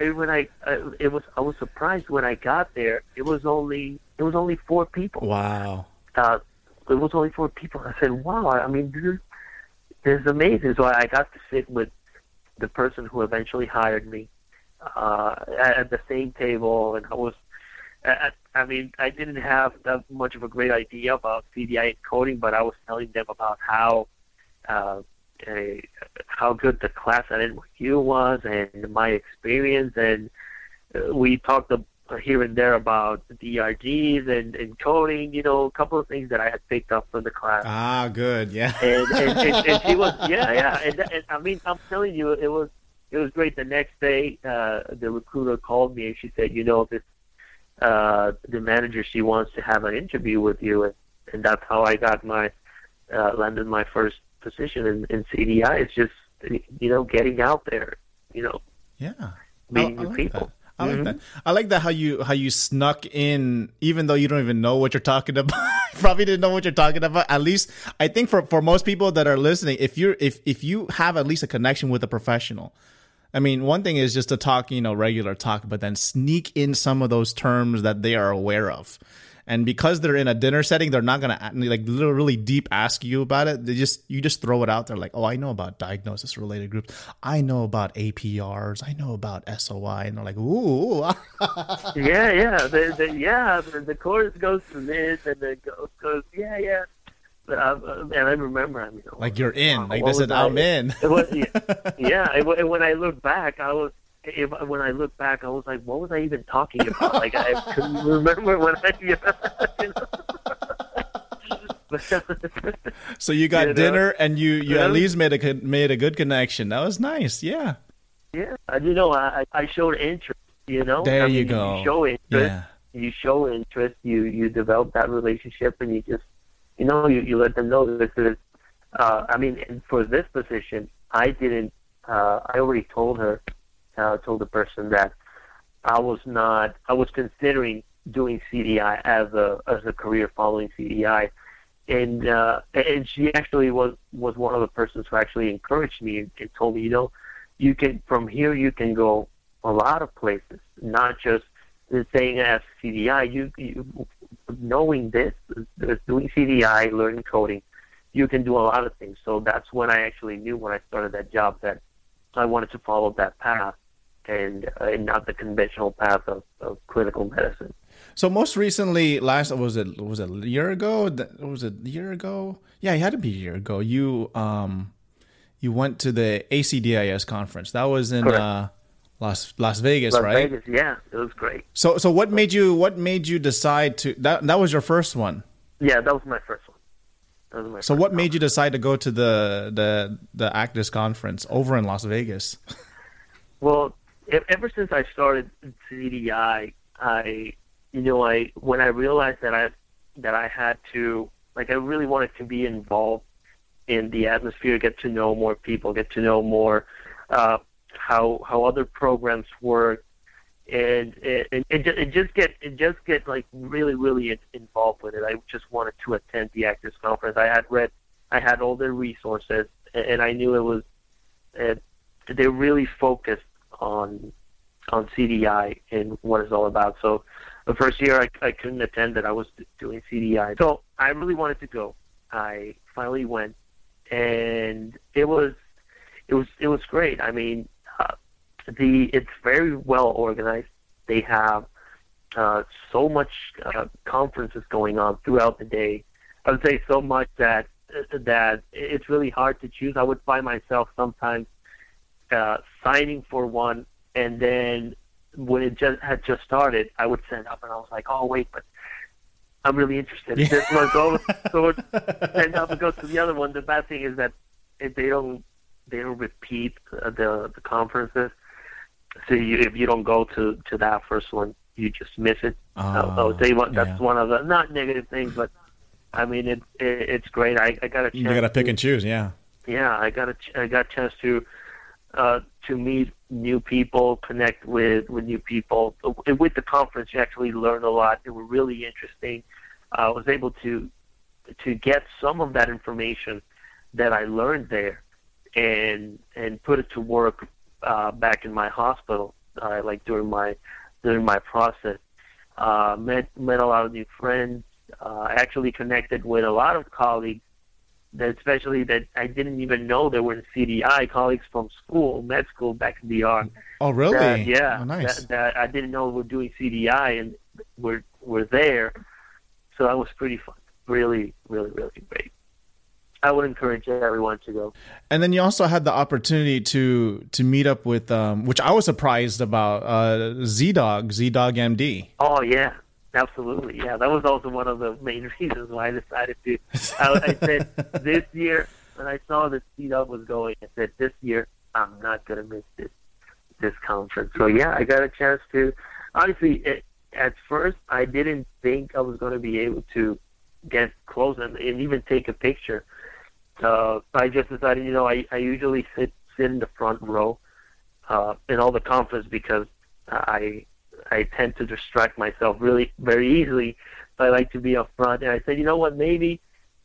and when I uh, it was I was surprised when I got there. It was only it was only four people. Wow. Uh, it was only four people. I said, "Wow! I mean, this is it's amazing. So I got to sit with the person who eventually hired me uh, at, the same table, and I was. I, I mean, I didn't have that much of a great idea about CDI coding, but I was telling them about how uh, a, how good the class at NYU was and my experience, and uh, we talked here and there about DRGs and, and coding, you know, a couple of things that I had picked up from the class. Ah, good, yeah. and, and, and, and she was, yeah, yeah, and, and I mean, I'm telling you, it was it was great. The next day, uh, the recruiter called me and she said, you know, this uh, the manager she wants to have an interview with you, and, and that's how I got my uh, landed my first position in, in CDI. It's just you know getting out there, you know, yeah, meeting I, I new like people. That. I like mm-hmm. that. I like that how you how you snuck in, even though you don't even know what you're talking about. Probably didn't know what you're talking about. At least I think for for most people that are listening, if you're if if you have at least a connection with a professional, I mean, one thing is just to talk, you know, regular talk, but then sneak in some of those terms that they are aware of. And because they're in a dinner setting, they're not gonna like really deep ask you about it. They just you just throw it out there like, oh, I know about diagnosis related groups. I know about APRs. I know about SOI, and they're like, ooh. yeah, yeah, the, the, yeah. The, the chorus goes to this, and the goes goes, yeah, yeah. But I, uh, and I remember, I mean, oh like you're in, like this is I'm in. It was, yeah, yeah. It, when I look back, I was if, when I look back, I was like, what was I even talking about? Like I couldn't remember when I. You know? so you got you dinner know? and you you at least made a made a good connection. That was nice. Yeah. Yeah, you know, I I showed interest. You know, there I mean, you go. You show interest. Yeah. You show interest. You you develop that relationship, and you just you know you you let them know this is. Uh, I mean, for this position, I didn't. Uh, I already told her uh, told the person that I was not, I was considering doing CDI as a as a career following CDI, and uh, and she actually was was one of the persons who actually encouraged me and, and told me, you know, you can from here you can go a lot of places, not just saying as CDI. You, you knowing this, doing CDI, learning coding, you can do a lot of things. So that's when I actually knew when I started that job that I wanted to follow that path and, uh, and not the conventional path of, of clinical medicine. So most recently, last was it was it a year ago? Was it a year ago? Yeah, it had to be a year ago. You um, you went to the ACDIS conference. That was in uh, Las Las Vegas, Las right? Vegas, yeah, it was great. So so what made you what made you decide to that that was your first one? Yeah, that was my first one. My so what made you decide to go to the the the ACDIS conference over in Las Vegas? Well, ever since I started CDI, I, you know, I when I realized that I that I had to like I really wanted to be involved in the atmosphere, get to know more people, get to know more uh, how how other programs work, and and, and, and just get and just get like really really involved with it. I just wanted to attend the ACDIS conference. I had read, I had all the resources, and I knew it was. Uh, they really focused on on CDI and what it's all about. So the first year I, I couldn't attend that I was doing CDI. So I really wanted to go. I finally went, and it was it was it was great. I mean, uh, the it's very well organized. They have uh, so much uh, conferences going on throughout the day. I would say so much that that it's really hard to choose. I would find myself sometimes uh, signing for one, and then when it just had just started, I would send up, and I was like, "Oh wait, but I'm really interested in this one." So, so send up and go to the other one. The bad thing is that if they don't they don't repeat uh, the the conferences. So you, if you don't go to to that first one, you just miss it. Oh, uh, so they want, that's yeah. one of the not negative things, but I mean it, it it's great. I, I got a chance. You got to pick and choose, yeah. Yeah, I got a I got a chance to uh, to meet new people, connect with with new people. And With the conference, you actually learn a lot. It was really interesting. Uh, I was able to to get some of that information that I learned there and and put it to work uh, back in my hospital, uh, like during my during my process. Uh, met met a lot of new friends. Uh, actually connected with a lot of colleagues especially that I didn't even know there were CDI colleagues from school, med school back in DR. Oh, really? That, yeah, oh, nice. that, that, I didn't know were doing CDI and were were there. So that was pretty fun. Really, really, really great. I would encourage everyone to go. And then you also had the opportunity to to meet up with, um, which I was surprised about, uh, ZDog, Z Dog MD. Oh yeah, absolutely. Yeah, that was also one of the main reasons why I decided to. I, I said this year when I saw that ZDog was going, I said this year I'm not gonna miss this this conference. So yeah, I got a chance to. Obviously, it, at first I didn't think I was going to be able to get close and, and even take a picture uh, I just decided, you know, I, I usually sit sit in the front row uh, in all the conference because I I tend to distract myself really very easily. So I like to be up front. And I said, you know what, maybe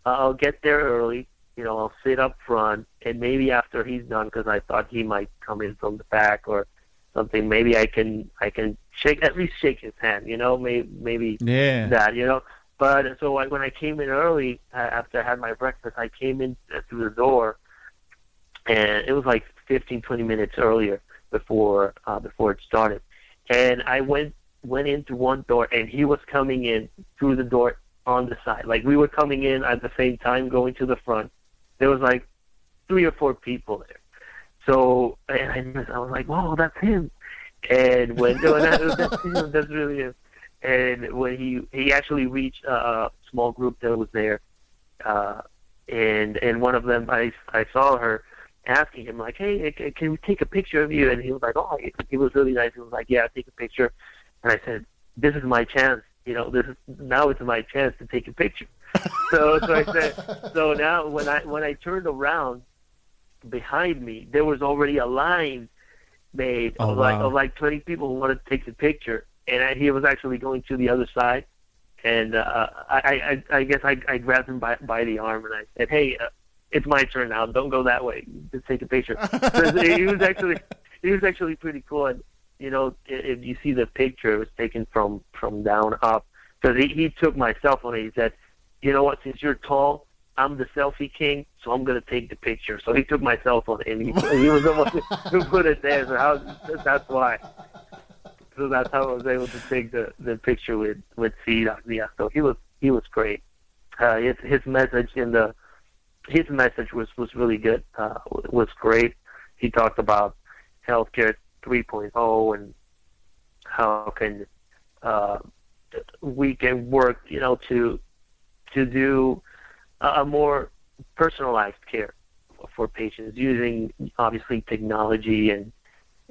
I'll get there early. You know, I'll sit up front, and maybe after he's done, because I thought he might come in from the back or something. Maybe I can I can shake at least shake his hand. You know, maybe maybe yeah. that. You know, but so I, when I came in early uh, after I had my breakfast, I came in uh, through the door, and it was like 15, 20 minutes earlier before uh, before it started. And I went went into one door, and he was coming in through the door on the side. Like we were coming in at the same time, going to the front. There was like three or four people there. So and I, I was like, "Whoa, that's him!" And when, that, that's, that's really him and when he he actually reached a small group that was there, uh, and and one of them I I saw her asking him like, hey, can we take a picture of you? And he was like, oh, he was really nice. He was like, yeah, take a picture. And I said, this is my chance. You know, this is now it's my chance to take a picture. so so I said, so now when I when I turned around behind me, there was already a line made oh, of wow. like of like 20 people who wanted to take the picture and I, he was actually going to the other side, and uh, I, I, I guess I, I grabbed him by, by the arm and I said, "Hey, uh, it's my turn now. Don't go that way. Just take a picture." he was actually, he was actually pretty cool. And you know, if you see the picture, it was taken from from down up because he, he took my cell phone and he said, "You know what? Since you're tall." I'm the selfie king, so I'm gonna take the picture. So he took my cell phone and he, he was the one who put it there. So how, that's why so that's how I was able to take the the picture with with Sid Yeah, so he was he was great. Uh, his his message in the his message was was really good. Uh, was great. He talked about healthcare 3.0 and how can uh, we can work, you know, to to do a more personalized care for patients using obviously technology and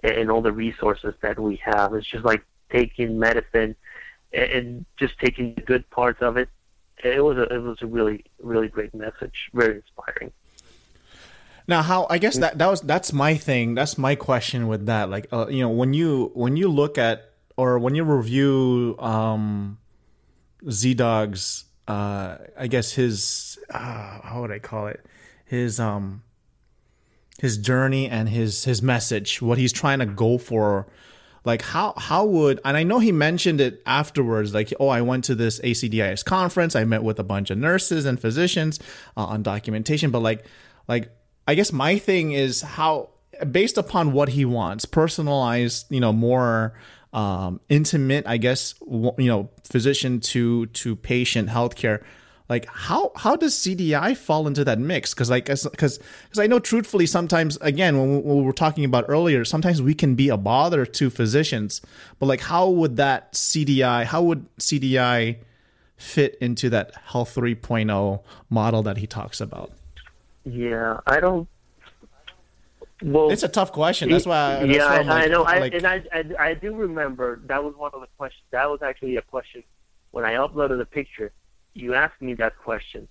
and all the resources that we have. It's just like taking medicine and just taking the good parts of it. It was a it was a really really great message, very inspiring. Now, how I guess that that was that's my thing. That's my question with that. Like, uh, you know, when you when you look at or when you review um, ZDog's, uh, I guess his uh, how would I call it? His um his journey and his his message, what he's trying to go for. Like how how would and I know he mentioned it afterwards. Like oh, I went to this ACDIS conference. I met with a bunch of nurses and physicians uh, on documentation. But like like I guess my thing is how based upon what he wants, personalized, you know, more um, intimate, I guess, you know, physician to to patient healthcare like how how does CDI fall into that mix? Because like because because I know truthfully sometimes again when we, were talking about earlier sometimes we can be a bother to physicians, but like how would that CDI how would CDI fit into that health 3.0 model that he talks about? Yeah, I don't. Well, it's a tough question. That's why. That's yeah, why I, like, I know. Like, I, and I, I I do remember that was one of the questions. That was actually a question when I uploaded the picture you asked me that question,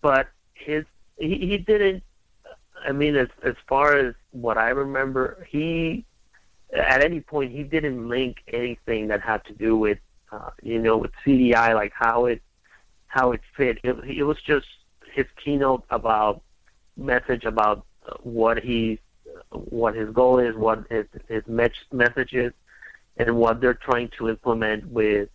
but his he, he didn't. I mean, as as far as what I remember, he at any point he didn't link anything that had to do with uh, you know with CDI, like how it how it fit. It, it was just his keynote about message about what he what his goal is, what his his message is, and what they're trying to implement with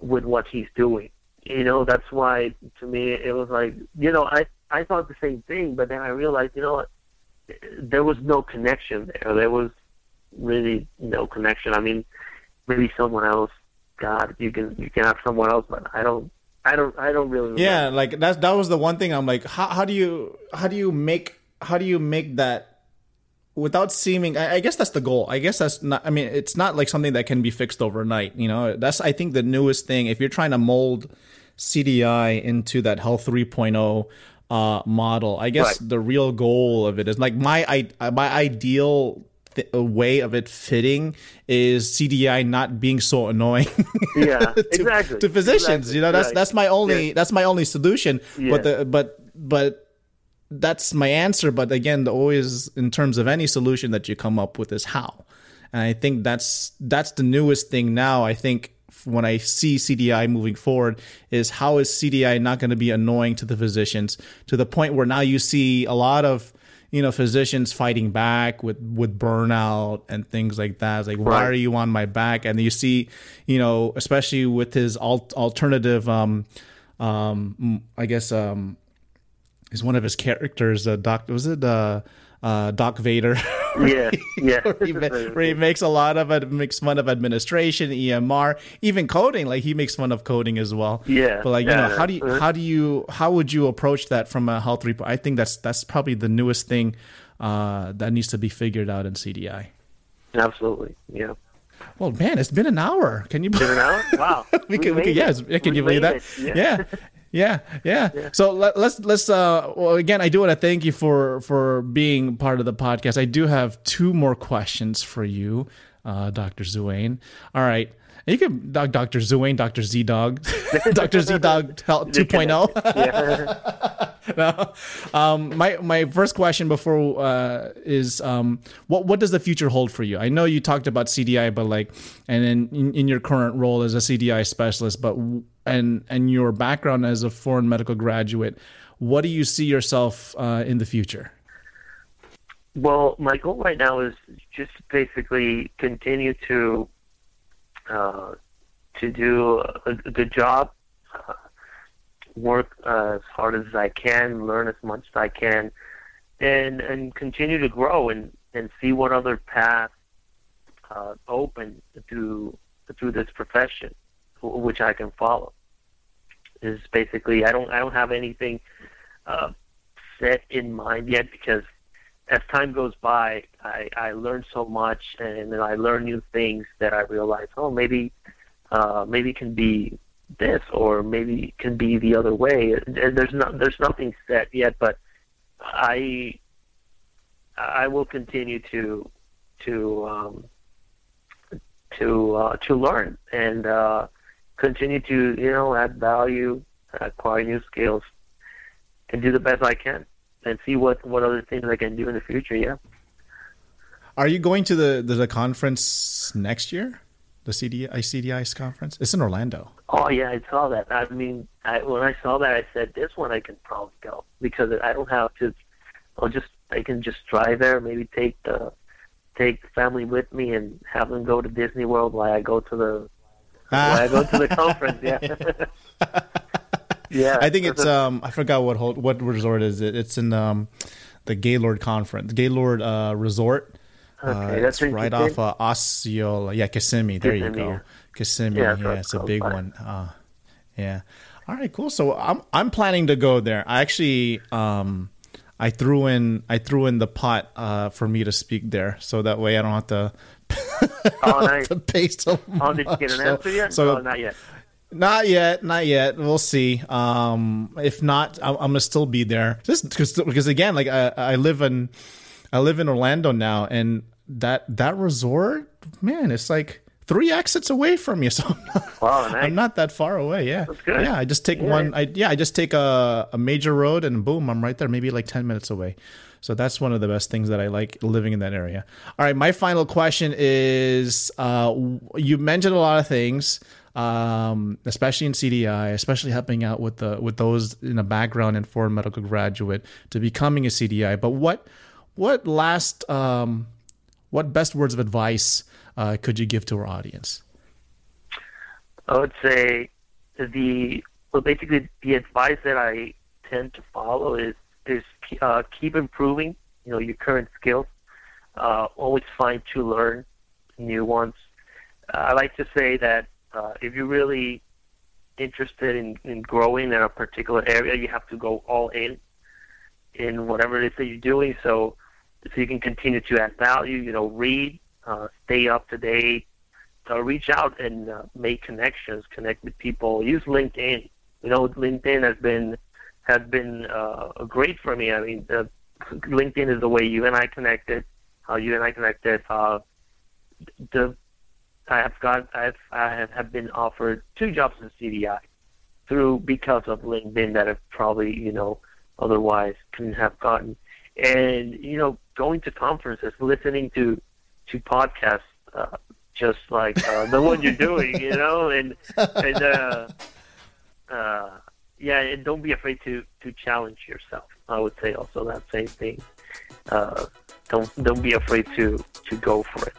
with what he's doing you know that's why to me it was like you know i i thought the same thing but then i realized you know what there was no connection there there was really no connection i mean maybe someone else God, you can you can have someone else, but I don't. I don't. I don't really. Remember. Yeah, like that's that was the one thing I'm like, how how do you how do you make how do you make that without seeming? I, I guess that's the goal. I guess that's not. I mean, it's not like something that can be fixed overnight. You know, that's I think the newest thing. If you're trying to mold CDI into that Health 3.0 uh, model, I guess Right. the real goal of it is like my I, my ideal. Th- way of it fitting is CDI not being so annoying. Yeah, to, exactly. to physicians. Exactly. You know, that's Right. that's my only Yeah. that's my only solution. Yeah. But the but but that's my answer. But again, the always in terms of any solution that you come up with is how. And I think that's that's the newest thing now. I think when I see CDI moving forward is how is CDI not going to be annoying to the physicians to the point where now you see a lot of you know physicians fighting back with with burnout and things like that. It's like why are you on my back? And you see you know especially with his alt- alternative um um I guess um is one of his characters uh, Doc was it uh uh Doc Vader Yeah, yeah. where, he, where he makes a lot of it, makes fun of administration, EMR, even coding. Like he makes fun of coding as well. Yeah, But like you yeah, know, how do you uh-huh. how do you how would you approach that from a health report? I think that's that's probably the newest thing uh, that needs to be figured out in CDI. Absolutely. Yeah. Well, man, it's been an hour. Can you? Been an hour? Wow. we can, we can, yeah, it. can We you believe that? it. Yeah. Yeah, yeah. Yeah. So let, let's let's uh well again I do want to thank you for for being part of the podcast. I do have two more questions for you, uh Dr. Zuane. All right. You can Doc- Dr. Zuane, Dr. Z Dog, Dr. Z Dog 2.0. Yeah. no. Um, my my first question before uh, is um, what what does the future hold for you? I know you talked about CDI, but like, and then in, in your current role as a CDI specialist, but and and your background as a foreign medical graduate, what do you see yourself uh, in the future? Well, my goal right now is just basically continue to uh, to do a, a good job, uh, work uh, as hard as I can, learn as much as I can, and and continue to grow and and see what other paths uh, open through through this profession, which I can follow. Is basically I don't I don't have anything uh, set in mind yet because as time goes by, I, I learn so much, and then I learn new things that I realize, oh, maybe, uh, maybe it can be this, or maybe it can be the other way. And there's not, there's nothing set yet, but I, I will continue to, to, um, to, uh, to learn and uh, continue to, you know, add value, acquire new skills, and do the best I can and see what what other things I can do in the future. Yeah. Are you going to the the, the conference next year? The CDI CDI's conference? It's in Orlando. Oh yeah, I saw that. I mean, I, when I saw that, I said this one I can probably go because I don't have to. I'll just I can just drive there. Maybe take the take the family with me and have them go to Disney World while I go to the while I go to the conference. Yeah. yeah. I think it's um I forgot what what resort is it? It's in um the Gaylord conference, Gaylord uh, Resort. Okay, uh, that's right off uh, Osceola. Yeah, Kissimmee. There you go. Kissimmee. Yeah, Yeah, it's a big by. one. Uh, yeah. All right, cool. So I'm I'm planning to go there. I actually um I threw in I threw in the pot uh for me to speak there, so that way I don't have to. Oh, nice. to pay so Oh, did you get an much. So- answer yet? So oh, not yet. Not yet, not yet. We'll see. Um, if not, I'm, I'm gonna still be there. Just because, because again, like I, I live in, I live in Orlando now, and that that resort, man, it's like three exits away from you. So I'm not, Wow, nice. I'm not that far away. Yeah, That's good. yeah. I just take Yeah. one. I yeah, I just take a a major road, and boom, I'm right there. Maybe like ten minutes away. So that's one of the best things that I like living in that area. All right, my final question is: uh, you mentioned a lot of things, um, especially in CDI, especially helping out with the with those in a background in foreign medical graduate to becoming a CDI. But what what last um, what best words of advice uh, could you give to our audience? I would say the well, basically the advice that I tend to follow is is uh, keep improving. You know your current skills. Uh, always find to learn new ones. I like to say that Uh, if you're really interested in, in growing in a particular area, you have to go all in in whatever it is that you're doing. So, so you can continue to add value. You know, read, uh, stay up to date, uh, reach out and uh, make connections, connect with people. Use LinkedIn. You know, LinkedIn has been has been uh, great for me. I mean, the, LinkedIn is the way you and I connected. How you and I connected. Uh, the I have got I've I have been offered two jobs in CDI through because of LinkedIn that I probably you know otherwise couldn't have gotten. And you know, going to conferences, listening to to podcasts, uh, just like uh, the one you're doing, you know, and and uh, uh, yeah, and don't be afraid to to challenge yourself. I would say also that same thing. Uh, don't don't be afraid to to go for it.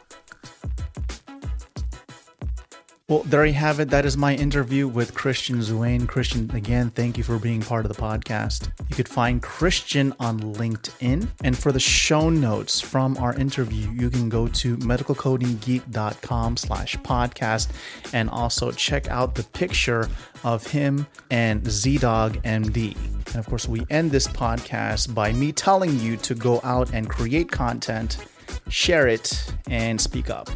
Well, there you have it. That is my interview with Christian Zuane. Christian, again, thank you for being part of the podcast. You could find Christian on LinkedIn. And for the show notes from our interview, you can go to medicalcodinggeek.com slash podcast and also check out the picture of him and ZDog MD. And of course, we end this podcast by me telling you to go out and create content, share it, and speak up.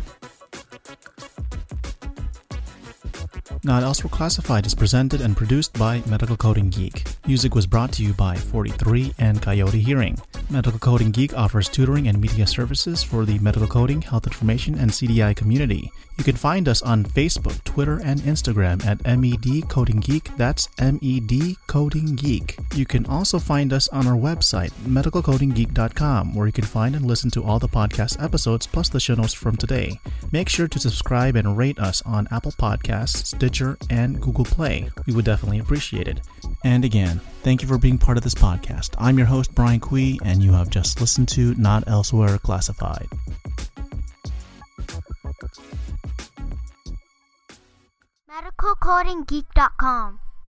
Not Elsewhere Classified is presented and produced by Medical Coding Geek. Music was brought to you by 43 and Coyote Hearing. Medical Coding Geek offers tutoring and media services for the medical coding, health information, and CDI community. You can find us on Facebook, Twitter, and Instagram at MED Coding Geek. That's MED Coding Geek. You can also find us on our website, medicalcodinggeek.com, where you can find and listen to all the podcast episodes plus the show notes from today. Make sure to subscribe and rate us on Apple Podcasts, Stitcher, and Google Play. We would definitely appreciate it. And again, thank you for being part of this podcast. I'm your host, Brian Kui, and you have just listened to Not Elsewhere Classified. MedicalCodingGeek.com